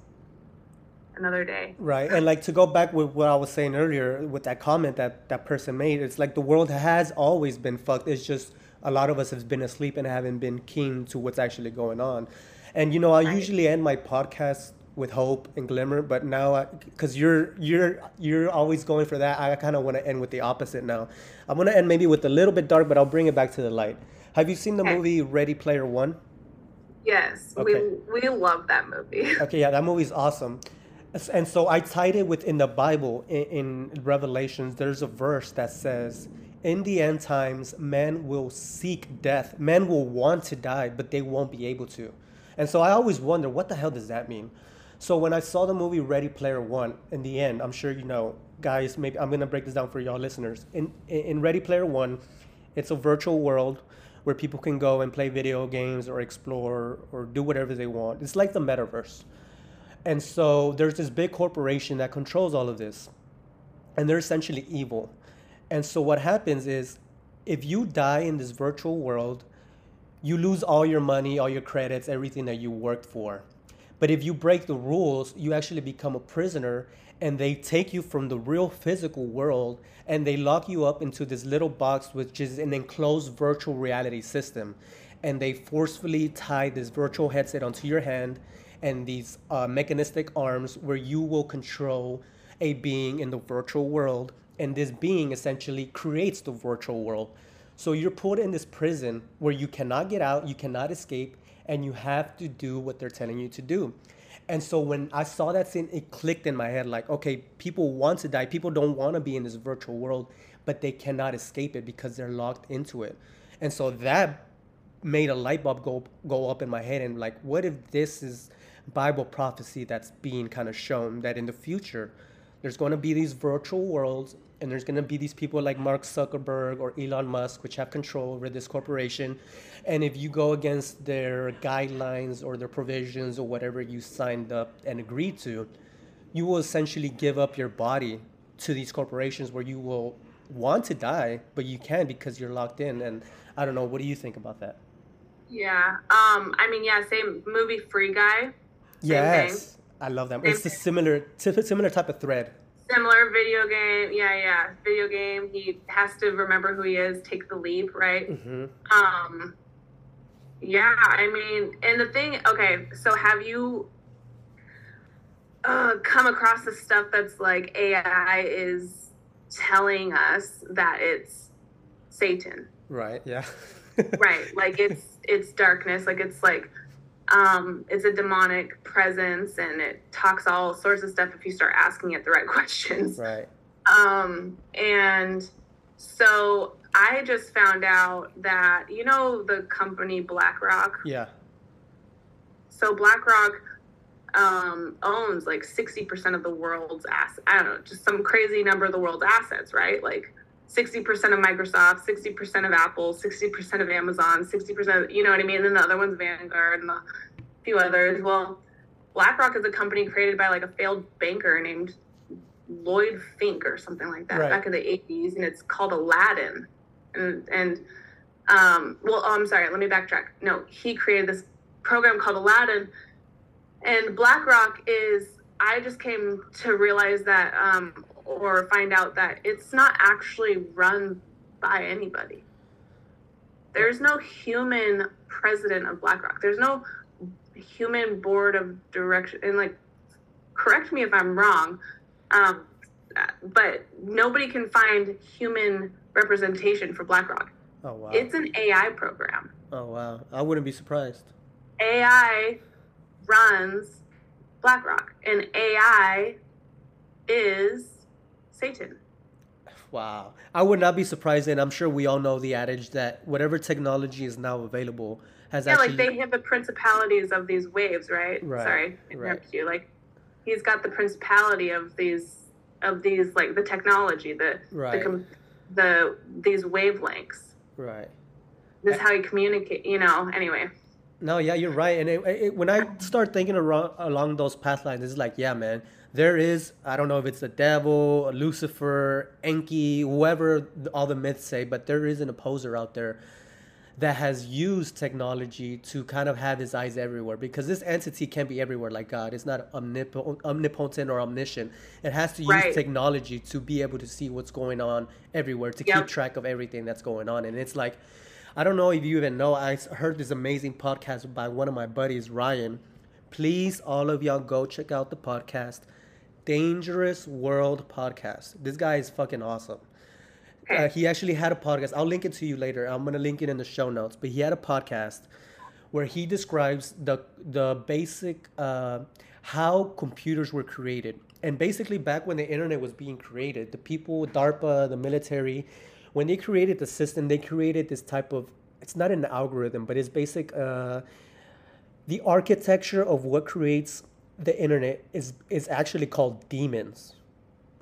another day. Right. And like to go back with what I was saying earlier with that comment that that person made, it's like the world has always been fucked. It's just a lot of us have been asleep and haven't been keen to what's actually going on. And you know, I Right. usually end my podcast with hope and glimmer, but now because you're you're you're always going for that, I kind of want to end with the opposite now. I'm gonna end maybe with a little bit dark, but I'll bring it back to the light. Have you seen the Okay. movie Ready Player One? Yes, Okay. we we love that movie. *laughs* Okay, yeah, that movie's awesome. And so I tied it within the Bible in, in Revelations. There's a verse that says, in the end times, men will seek death. Men will want to die, but they won't be able to. And so I always wonder, what the hell does that mean? So when I saw the movie Ready Player One, in the end, I'm sure you know, guys. Maybe I'm gonna break this down for y'all listeners. In in Ready Player One, it's a virtual world where people can go and play video games or explore or do whatever they want. It's like the metaverse. And so there's this big corporation that controls all of this, and they're essentially evil. And so what happens is, if you die in this virtual world, you lose all your money, all your credits, everything that you worked for. But if you break the rules, you actually become a prisoner and they take you from the real physical world and they lock you up into this little box, which is an enclosed virtual reality system. And they forcefully tie this virtual headset onto your hand and these uh, mechanistic arms where you will control a being in the virtual world. And this being essentially creates the virtual world. So you're put in this prison where you cannot get out, you cannot escape, and you have to do what they're telling you to do. And so when I saw that scene, it clicked in my head like, okay, people want to die. People don't want to be in this virtual world, but they cannot escape it because they're locked into it. And so that made a light bulb go go up in my head and like, what if this is Bible prophecy that's being kind of shown that in the future there's going to be these virtual worlds and there's going to be these people like Mark Zuckerberg or Elon Musk, which have control over this corporation. And if you go against their guidelines or their provisions or whatever you signed up and agreed to, you will essentially give up your body to these corporations where you will want to die, but you can because you're locked in. And I don't know, what do you think about that? Yeah. Um, I mean, yeah, same movie Free Guy. yes. I love them. It's a similar, similar type of thread. Similar video game yeah yeah video game. He has to remember who he is take the leap right? Mm-hmm. um yeah i mean and the thing okay so have you uh, come across the stuff that's like ai is telling us that it's satan? Right yeah. *laughs* Right like it's it's darkness like it's like um, it's a demonic presence and it talks all sorts of stuff if you start asking it the right *laughs* questions. Right. Um, and so I just found out that, you know, the company BlackRock? Yeah. So BlackRock um, owns like 60% of the world's assets. I don't know, just some crazy number of the world's assets, right? Like 60% of Microsoft, 60% of Apple, 60% of Amazon, 60%, you know what I mean? And then the other one's Vanguard and a few others. Well, BlackRock is a company created by like a failed banker named Lloyd Fink or something like that right. back in the 80s, and it's called Aladdin. And, and um, well, oh, I'm sorry, let me backtrack. No, he created this program called Aladdin. And BlackRock is, I just came to realize that um, or find out that it's not actually run by anybody. There's no human president of BlackRock. There's no human board of direction. And like, correct me if I'm wrong, um, but nobody can find human representation for BlackRock. Oh wow! It's an AI program. Oh wow! I wouldn't be surprised. AI runs BlackRock, and AI is Satan. Wow. I would not be surprised, and I'm sure we all know the adage that whatever technology is now available has yeah, actually. like they have the principalities of these waves, right? Right. Sorry, interrupt right. you. Like he's got the principality of these of these like the technology, the right. the, the these wavelengths. Right. This is how you communicate. You know. Anyway. No, yeah, you're right. And it, it, when I start thinking around, along those path lines, it's like, yeah, man, there is i don't know if it's the devil lucifer enki whoever all the myths say but there is an opposer out there that has used technology to kind of have his eyes everywhere because this entity can't be everywhere like god. It's not omnip- omnipotent or omniscient. It has to use right. technology to be able to see what's going on everywhere to yep. keep track of everything that's going on. And it's like i don't know if you even know i heard this amazing podcast by one of my buddies ryan. Please all of y'all go check out the podcast Dangerous World podcast. This guy is fucking awesome. Uh, he actually had a podcast. I'll link it to you later. I'm gonna link it in the show notes. But he had a podcast where he describes the the basic uh, how computers were created. And basically, back when the internet was being created, the people, DARPA, the military, when they created the system, they created this type of it's not an algorithm, but it's basic. Uh, the architecture of what creates the internet is is actually called demons.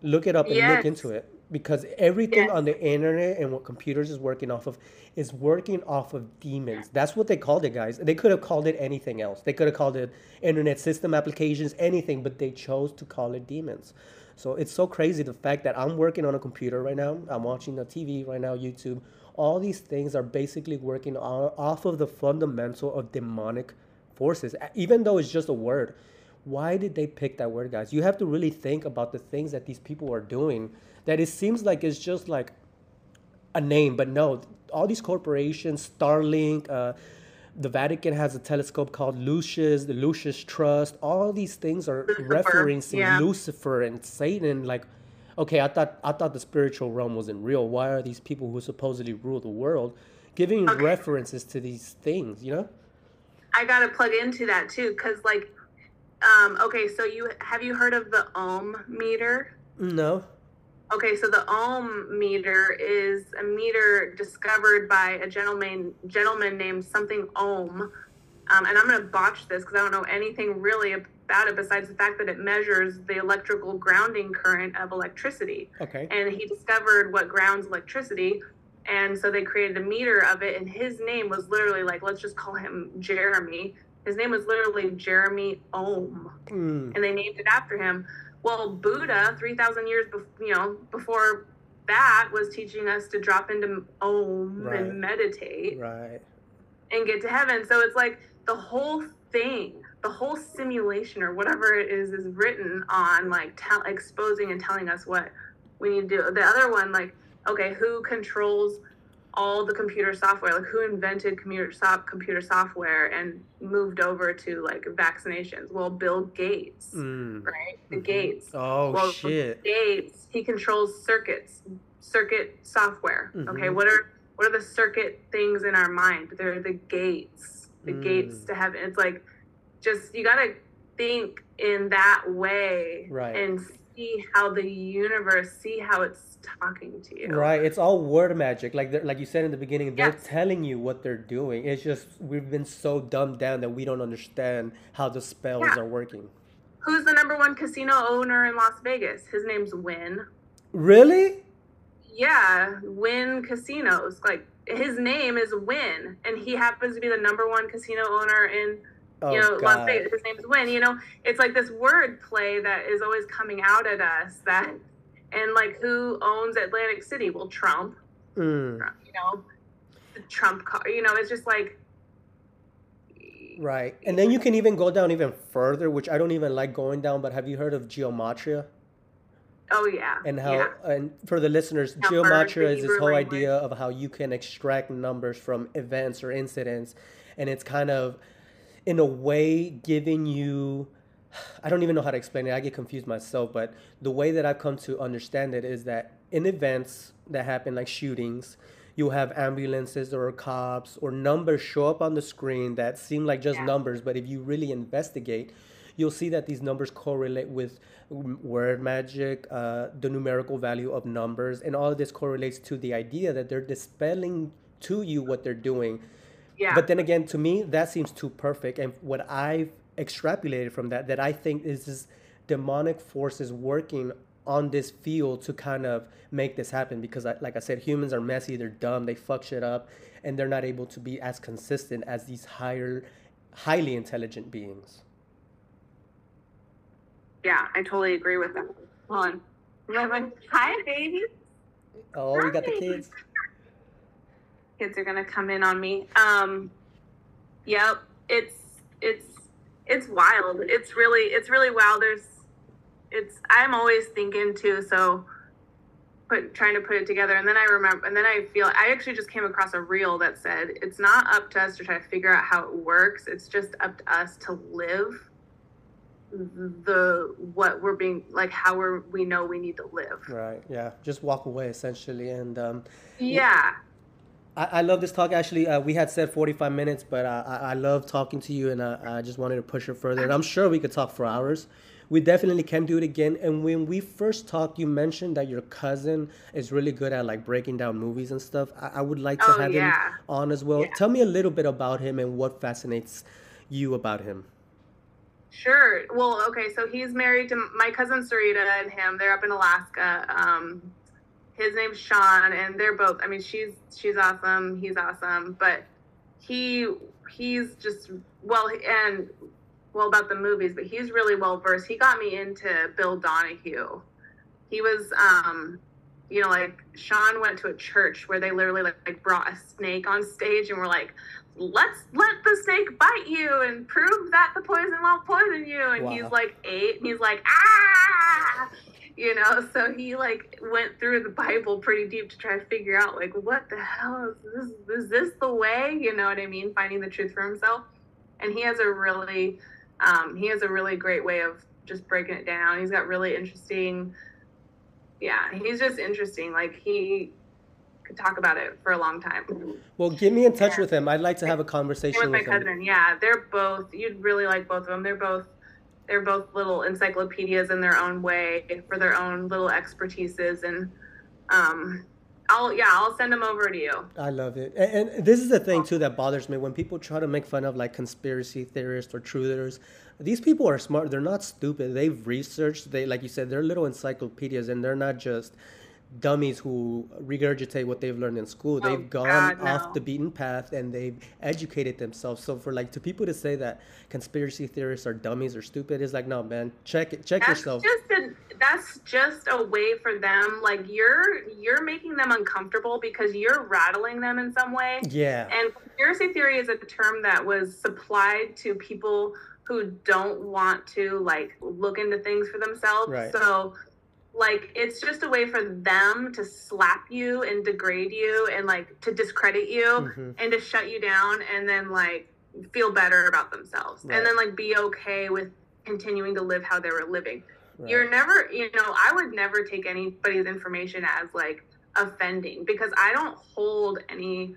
Look it up and yes. look into it because everything yes. on the internet and what computers is working off of is working off of demons. That's what they called it, guys. They could have called it anything else. They could have called it internet system applications, anything, but they chose to call it demons. So it's so crazy the fact that I'm working on a computer right now. I'm watching the TV right now, YouTube. All these things are basically working off of the fundamental of demonic forces, even though it's just a word. Why did they pick that word, guys? You have to really think about the things that these people are doing. That it seems like it's just like a name, but no, all these corporations, Starlink, uh, the Vatican has a telescope called Lucius, the Lucis Trust. All these things are Lucifer, referencing yeah. Lucifer and Satan. Like, okay, I thought I thought the spiritual realm wasn't real. Why are these people who supposedly rule the world giving okay. references to these things? You know. I gotta plug into that too, because like, um, okay, so you have you heard of the ohm meter? No. Okay, so the ohm meter is a meter discovered by a gentleman gentleman named something Ohm, um, and I'm going to botch this because I don't know anything really about it besides the fact that it measures the electrical grounding current of electricity. Okay. And he discovered what grounds electricity, and so they created a meter of it, and his name was literally like let's just call him Jeremy. His name was literally Jeremy Ohm, mm. and they named it after him. Well, Buddha, 3,000 years be- you know, before that was teaching us to drop into Om right. and meditate. Right. And get to heaven. So it's like the whole thing, the whole simulation or whatever it is is written on like tell exposing and telling us what we need to do. The other one like okay, who controls all the computer software like who invented computer soft computer software and moved over to like vaccinations well bill gates mm. right the mm-hmm. gates oh well, shit gates he controls circuits circuit software mm-hmm. okay what are what are the circuit things in our mind they're the gates the mm. gates to heaven it's like just you gotta think in that way right and see how the universe see how it's talking to you. Right. It's all word magic. Like like you said in the beginning, they're yes. telling you what they're doing. It's just we've been so dumbed down that we don't understand how the spells yeah. are working. Who's the number one casino owner in Las Vegas? His name's Wynn Really? Yeah, Wynn Casinos. Like his name is Wynn and he happens to be the number one casino owner in you oh, know, God. Las His name is Wynn. You know, it's like this word play that is always coming out at us that and like who owns Atlantic City? Well, Trump. Mm. Trump you know, the Trump car. You know, it's just like. Right, and then you can even go down even further, which I don't even like going down. But have you heard of geometria? Oh yeah. And how yeah. and for the listeners, numbers, geometria is this whole idea of how you can extract numbers from events or incidents, and it's kind of in a way giving you I don't even know how to explain it. I get confused myself, but the way that I've come to understand it is that in events that happen, like shootings, you'll have ambulances or cops or numbers show up on the screen that seem like just yeah. numbers, but if you really investigate, you'll see that these numbers correlate with word magic, uh, the numerical value of numbers, and all of this correlates to the idea that they're dispelling to you what they're doing. Yeah. But then again, to me, that seems too perfect. And what I've extrapolated from that that I think is this demonic forces working on this field to kind of make this happen. Because I, like I said humans are messy they're dumb they fuck shit up and they're not able to be as consistent as these higher highly intelligent beings. Yeah I totally agree with that Hold on hi baby. Oh we got the kids kids are gonna come in on me um yep it's it's it's wild. It's really it's really wild. There's it's I'm always thinking too, so put trying to put it together and then I remember and then I feel I actually just came across a reel that said it's not up to us to try to figure out how it works. It's just up to us to live the what we're being like how we're we know we need to live right yeah just walk away essentially and um yeah I, I love this talk. Actually, uh, we had said 45 minutes, but uh, I, I love talking to you, and uh, I just wanted to push it further. And I'm sure we could talk for hours. We definitely can do it again. And when we first talked, you mentioned that your cousin is really good at like breaking down movies and stuff. I, I would like to Oh have him on as well. Yeah. Tell me a little bit about him and what fascinates you about him. Sure. Well, okay, so he's married to my cousin Sarita and him. They're up in Alaska. Um, his name's Sean, and they're both. I mean, she's she's awesome. He's awesome, but he he's just well and well about the movies, but he's really well versed. He got me into Bill Donahue. He was, um, you know, like Sean went to a church where they literally like, like brought a snake on stage and were like, let's let the snake bite you and prove that the poison won't poison you. And Wow. he's like eight, and he's like, ah, you know. So he like went through the Bible pretty deep to try to figure out like what the hell is this? Is this the way? You know what I mean? Finding the truth for himself. And he has a really, um, he has a really great way of just breaking it down. He's got really interesting. Yeah, he's just interesting. Like he could talk about it for a long time. Well, get me in touch Yeah. with him. I'd like to have a conversation with my him. cousin. Yeah, they're both. You'd really like both of them. They're both. They're both little encyclopedias in their own way for their own little expertises, and um, I'll yeah, I'll send them over to you. I love it. And, and this is the thing too that bothers me when people try to make fun of like conspiracy theorists or truthers. These people are smart. They're not stupid. They've researched. They like you said, they're little encyclopedias, and they're not just dummies who regurgitate what they've learned in school. Oh, they've gone God, off no. the beaten path and they've educated themselves. So for like to people to say that conspiracy theorists are dummies or stupid is like, no, man, check it, check That's yourself. just a that's just a way for them. Like you're you're making them uncomfortable because you're rattling them in some way. Yeah, And conspiracy theory is a term that was supplied to people who don't want to like look into things for themselves. Right. So like it's just a way for them to slap you and degrade you and like to discredit you Mhm. and to shut you down and then like feel better about themselves Right. and then like be okay with continuing to live how they were living. right. You're never, you know, I would never take anybody's information as like offending because I don't hold any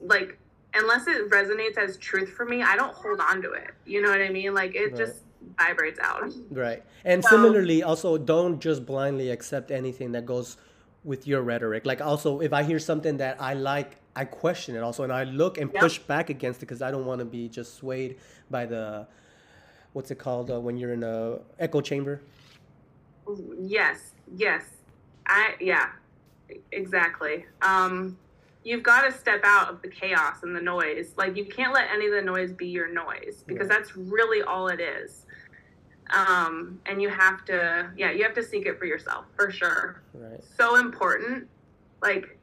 like unless it resonates as truth for me, I don't hold on to it. You know what I mean? Like it Right. just vibrates out. Right. And So- similarly, also don't just blindly accept anything that goes with your rhetoric. Like also, if I hear something that I like, I question it also, and I look and push back against it because I don't want to be just swayed by the, what's it called uh, when you're in a echo chamber. Yes, yes. I yeah, exactly. Um you've got to step out of the chaos and the noise. Like you can't let any of the noise be your noise because Right. that's really all it is. Um and you have to yeah, you have to seek it for yourself for sure. Right. So important. Like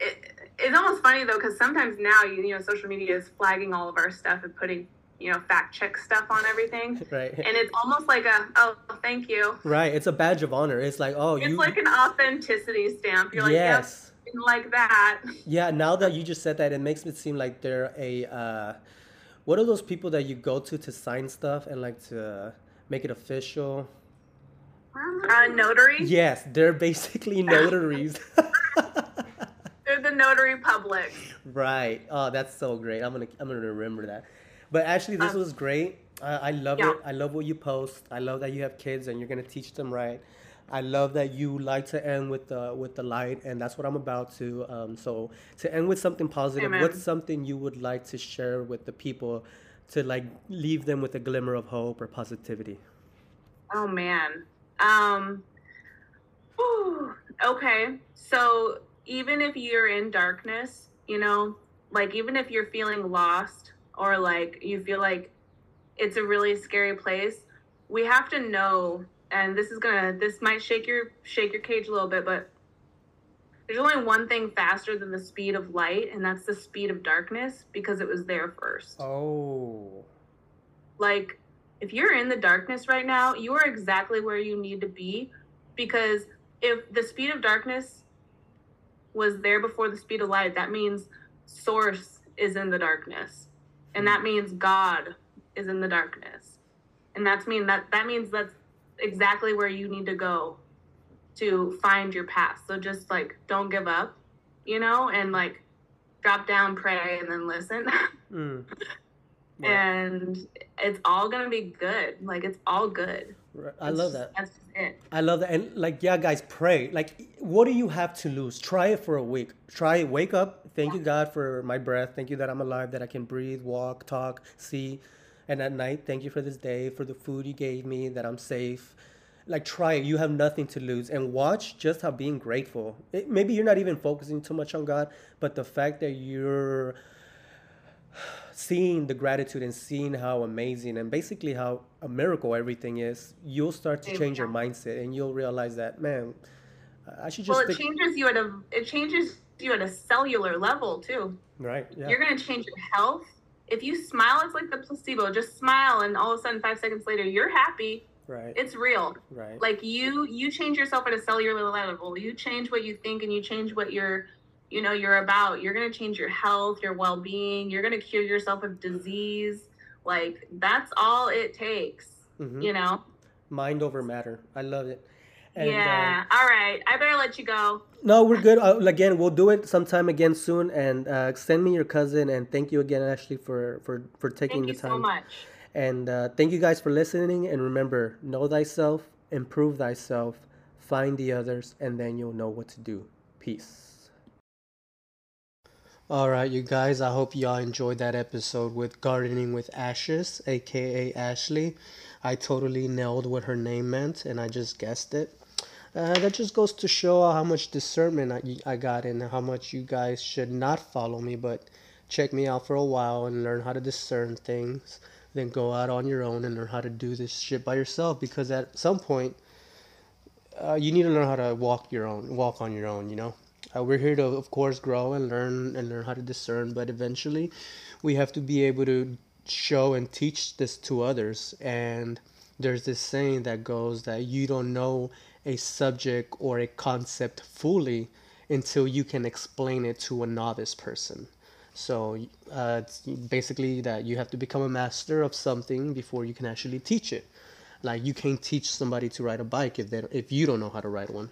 it, it's almost funny though cuz sometimes now you, you know social media is flagging all of our stuff and putting, you know, fact check stuff on everything. *laughs* Right. And it's almost like a oh, thank you. Right. It's a badge of honor. It's like, oh, It's you. like an authenticity stamp. You're like, yes. yep, like that. Yeah, now that you just said that, it makes it seem like they're a uh, what are those people that you go to to sign stuff and like to make it official? Uh, notary. Yes, they're basically *laughs* notaries. *laughs* They're the notary public. right. Oh, that's so great. I'm gonna I'm gonna remember that. But actually, this Um, was great. I, I love yeah. it. I love what you post. I love that you have kids and you're gonna teach them right. I love that you like to end with the with the light, and that's what I'm about to. Um, so to end with something positive, Amen. what's something you would like to share with the people to like leave them with a glimmer of hope or positivity? Oh man. Um. whew, okay. So even if you're in darkness, you know, like even if you're feeling lost or like you feel like it's a really scary place, we have to know. And this is gonna. This might shake your shake your cage a little bit, but there's only one thing faster than the speed of light, and that's the speed of darkness because it was there first. Oh, like if you're in the darkness right now you are exactly where you need to be because if the speed of darkness was there before the speed of light that means source is in the darkness and that hmm. means god is in the darkness and that's mean that that means that's exactly where you need to go to find your path so just like don't give up you know, and like drop down, pray, and then listen. *laughs* Mm. Right. and it's all gonna be good. Like it's all good. Right. I It's love just- that. That's it. I love that. And like, yeah, guys, pray. Like, what do you have to lose? Try it for a week. Try it. Wake up. Thank you, God, for my breath. Thank you that I'm alive, that I can breathe, walk, talk, see. And at night, thank you for this day, for the food you gave me, that I'm safe. Like, try it. You have nothing to lose. And watch just how being grateful. It, maybe you're not even focusing too much on God, but the fact that you're seeing the gratitude and seeing how amazing and basically how a miracle everything is, you'll start to change your mindset and you'll realize that, man, I should just Well, it stick. changes you at a it changes you at a cellular level too. Right. Yeah. You're gonna change your health. If you smile, it's like the placebo. Just smile, and all of a sudden, five seconds later, you're happy. Right. It's real. Right. Like you, you change yourself at a cellular level. You change what you think, and you change what you're, you know, you're about. You're gonna change your health, your well-being. You're gonna cure yourself of disease. Like that's all it takes. Mhm. You know. Mind over matter. I love it. And, yeah. all right. I better let you go. No, we're good. Uh, again, we'll do it sometime again soon. And uh, send me your cousin. And thank you again, Ashley, for for for taking Thank the time. Thank you so much. And uh, thank you guys for listening. And remember, know thyself, improve thyself, find the others, and then you'll know what to do. Peace. All right, you guys. I hope y'all enjoyed that episode with Gardening with Ashes, aka Ashley. I totally nailed what her name meant, and I just guessed it. Uh, that just goes to show how much discernment I, I got and how much you guys should not follow me, but check me out for a while and learn how to discern things. Then go out on your own and learn how to do this shit by yourself because at some point, uh, you need to learn how to walk your own, walk on your own. You know, uh, we're here to, of course, grow and learn and learn how to discern, but eventually, we have to be able to show and teach this to others. And there's this saying that goes that you don't know a subject or a concept fully until you can explain it to a novice person. So uh, it's basically that you have to become a master of something before you can actually teach it. Like you can't teach somebody to ride a bike if they if you don't know how to ride one.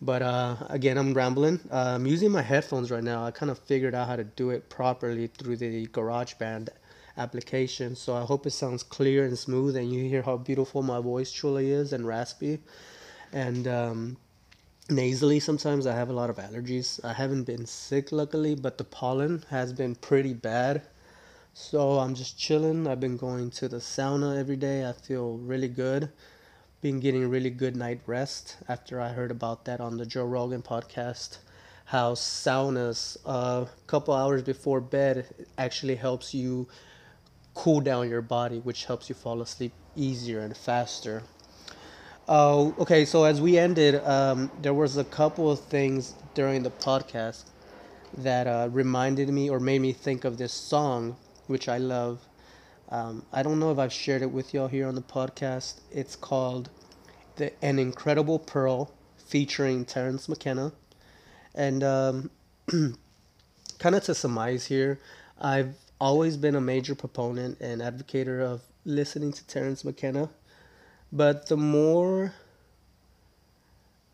But uh, again, I'm rambling. Uh, I'm using my headphones right now. I kind of figured out how to do it properly through the GarageBand application. So I hope it sounds clear and smooth, and you hear how beautiful my voice truly is and raspy. And um, nasally sometimes i have a lot of allergies. I haven't been sick luckily but the pollen has been pretty bad. So i'm just chilling. I've been going to the sauna every day. I feel really good. Been getting really good night rest after i heard about that on the joe rogan podcast how saunas a uh, couple hours before bed actually helps you cool down your body which helps you fall asleep easier and faster Oh, okay. So as we ended, um, there was a couple of things during the podcast that uh, reminded me or made me think of this song, which I love. Um, I don't know if I've shared it with y'all here on the podcast. It's called "The An Incredible Pearl," featuring Terence McKenna, and um, *clears throat* kind of to surmise here, I've always been a major proponent and advocator of listening to Terence McKenna. But the more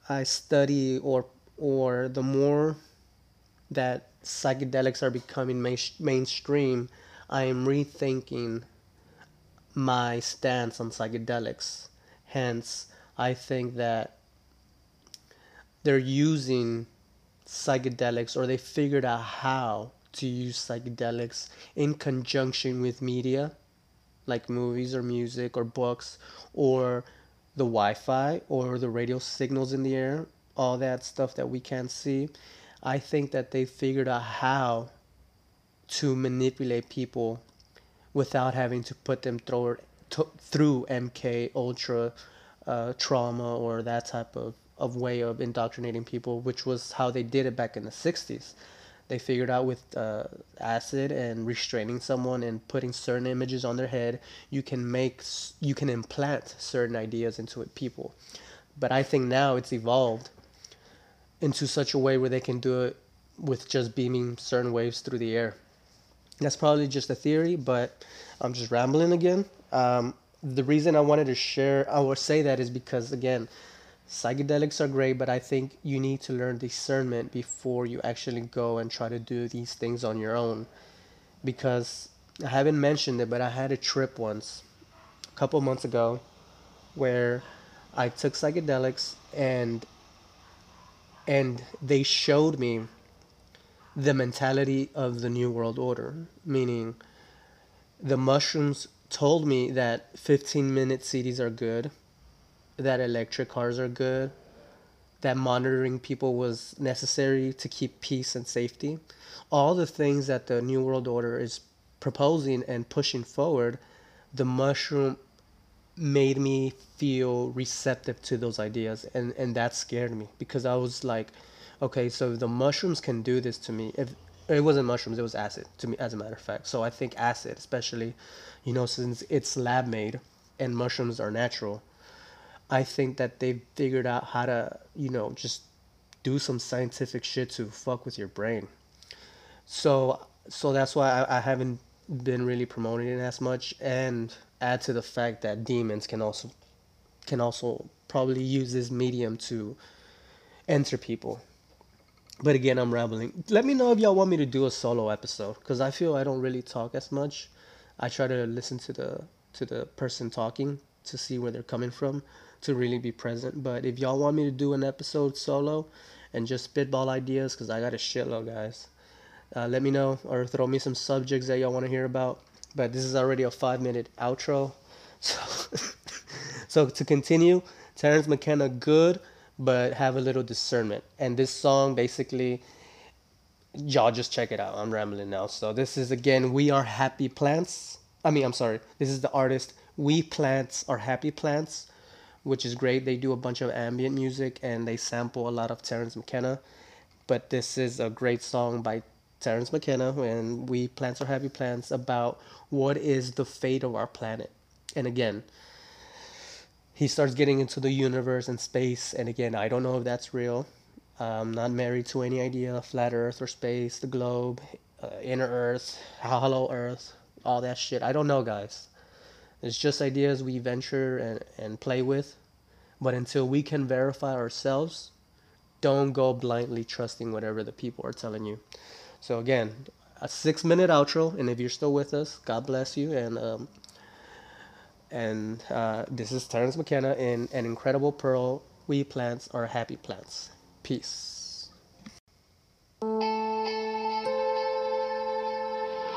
I study or or the more that psychedelics are becoming main, mainstream, I am rethinking my stance on psychedelics. Hence, I think that they're using psychedelics or they figured out how to use psychedelics in conjunction with media like movies or music or books or the Wi-Fi or the radio signals in the air, all that stuff that we can't see. I think that they figured out how to manipulate people without having to put them through through MK Ultra uh, trauma or that type of, of way of indoctrinating people, which was how they did it back in the 60s they figured out with uh, acid and restraining someone and putting certain images on their head you can make you can implant certain ideas into people. But i think now it's evolved into such a way where they can do it with just beaming certain waves through the air. That's probably just a theory but i'm just rambling again. Um, the reason i wanted to share i would say that is because again psychedelics are great, but I think you need to learn discernment before you actually go and try to do these things on your own. Because I haven't mentioned it, but I had a trip once, a couple months ago, where I took psychedelics and and they showed me the mentality of the new world order, meaning the mushrooms told me that 15 minute cities are good, that electric cars are good, that monitoring people was necessary to keep peace and safety. All the things that the New World Order is proposing and pushing forward, the mushroom made me feel receptive to those ideas and and that scared me because I was like okay so the mushrooms can do this to me if it wasn't mushrooms it was acid to me as a matter of fact so I think acid especially you know since it's lab made and mushrooms are natural I think that they've figured out how to, you know, just do some scientific shit to fuck with your brain. So, so that's why I, I haven't been really promoting it as much, and add to the fact that demons can also, can also probably use this medium to enter people. But again, I'm rambling. Let me know if y'all want me to do a solo episode, because I feel I don't really talk as much. I try to listen to the to the person talking to see where they're coming from to really be present. But if y'all want me to do an episode solo and just spitball ideas, because I got a shitload, guys, uh, let me know or throw me some subjects that y'all want to hear about. But this is already a five minute outro. *laughs* So, *laughs* so to continue, Terence McKenna, good, but have a little discernment. And this song basically y'all just check it out. I'm rambling now. So this is again, we are happy plants. I mean, I'm sorry. This is the artist. We plants are happy plants which is great. They do a bunch of ambient music and they sample a lot of Terence McKenna. But this is a great song by Terence McKenna and We Plants Are Happy Plants about what is the fate of our planet. And again, he starts getting into the universe and space. And again, I don't know if that's real. I'm not married to any idea of flat Earth or space, the globe, uh, inner Earth, hollow Earth, all that shit. I don't know, guys. It's just ideas we venture and, and play with. But until we can verify ourselves, don't go blindly trusting whatever the people are telling you. So again, a six minute outro, and if you're still with us, God bless you. And um, and uh, this is Terence McKenna in An Incredible Pearl. We plants are happy plants. Peace.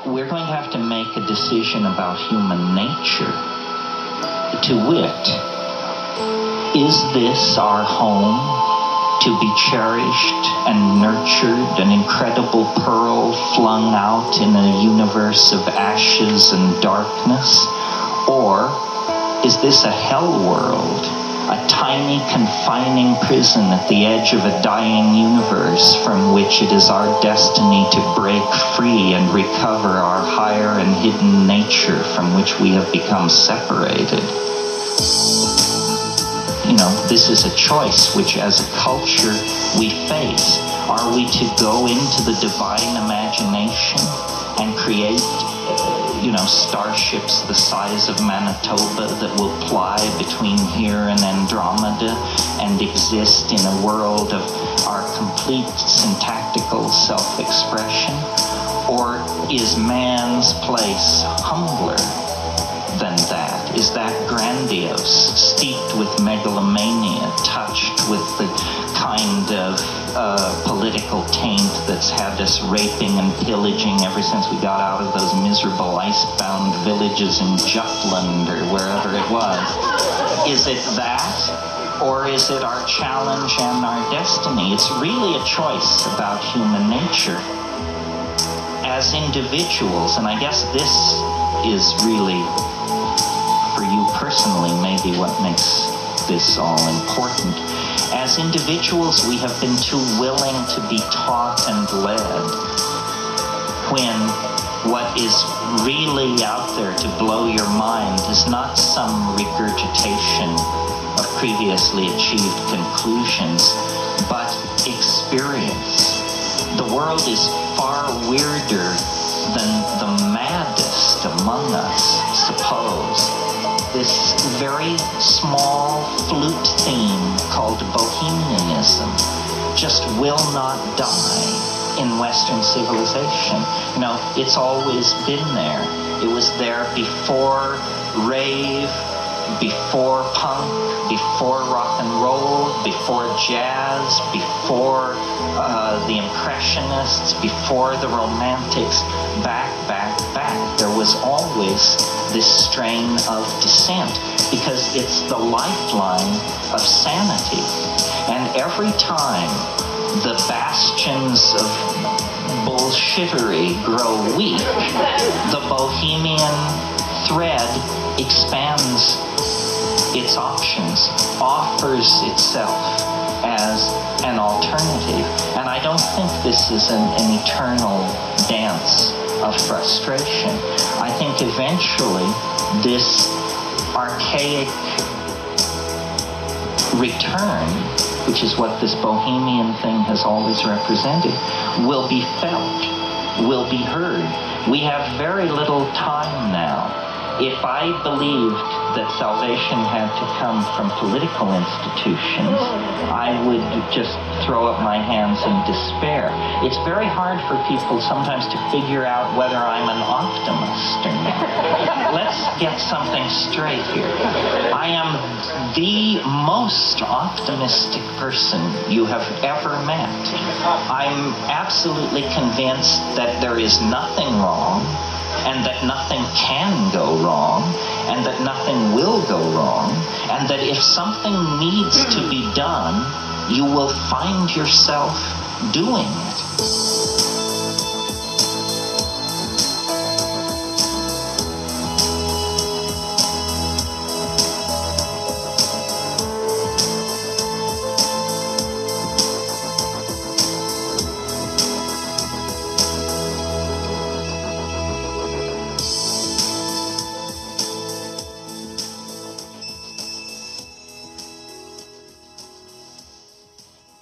We're going to have to make a decision about human nature. To wit, is this our home to be cherished and nurtured, an incredible pearl flung out in a universe of ashes and darkness? Or is this a hell world, a tiny confining prison at the edge of a dying universe from which it is our destiny to break free and recover our higher and hidden nature from which we have become separated? you know, this is a choice which as a culture we face. Are we to go into the divine imagination and create, you know, starships the size of Manitoba that will ply between here and Andromeda and exist in a world of our complete syntactical self-expression? Or is man's place humbler than that? is that grandiose, steeped with megalomania, touched with the kind of uh, political taint that's had us raping and pillaging ever since we got out of those miserable icebound villages in Jutland or wherever it was. Is it that? Or is it our challenge and our destiny? It's really a choice about human nature. As individuals, and I guess this is really for you personally maybe what makes this all important. As individuals, we have been too willing to be taught and led when what is really out there to blow your mind is not some regurgitation of previously achieved conclusions, but experience. The world is far weirder than the maddest among us suppose this very small flute theme called bohemianism just will not die in Western civilization. Know, it's always been there. It was there before rave, before punk, before rock and roll, before jazz, before uh, the Impressionists, before the Romantics, back, back, back. There was always this strain of dissent because it's the lifeline of sanity. And every time the bastions of bullshittery grow weak, the bohemian thread expands its options, offers itself as an alternative. And I don't think this is an, an eternal dance of frustration. I think eventually this archaic return, which is what this bohemian thing has always represented, will be felt, will be heard. We have very little time now if I believed that salvation had to come from political institutions, I would just throw up my hands in despair. It's very hard for people sometimes to figure out whether I'm an optimist or not. *laughs* Let's get something straight here. I am the most optimistic person you have ever met. I'm absolutely convinced that there is nothing wrong and that nothing can go wrong, and that nothing will go wrong, and that if something needs to be done, you will find yourself doing it.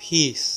Peace.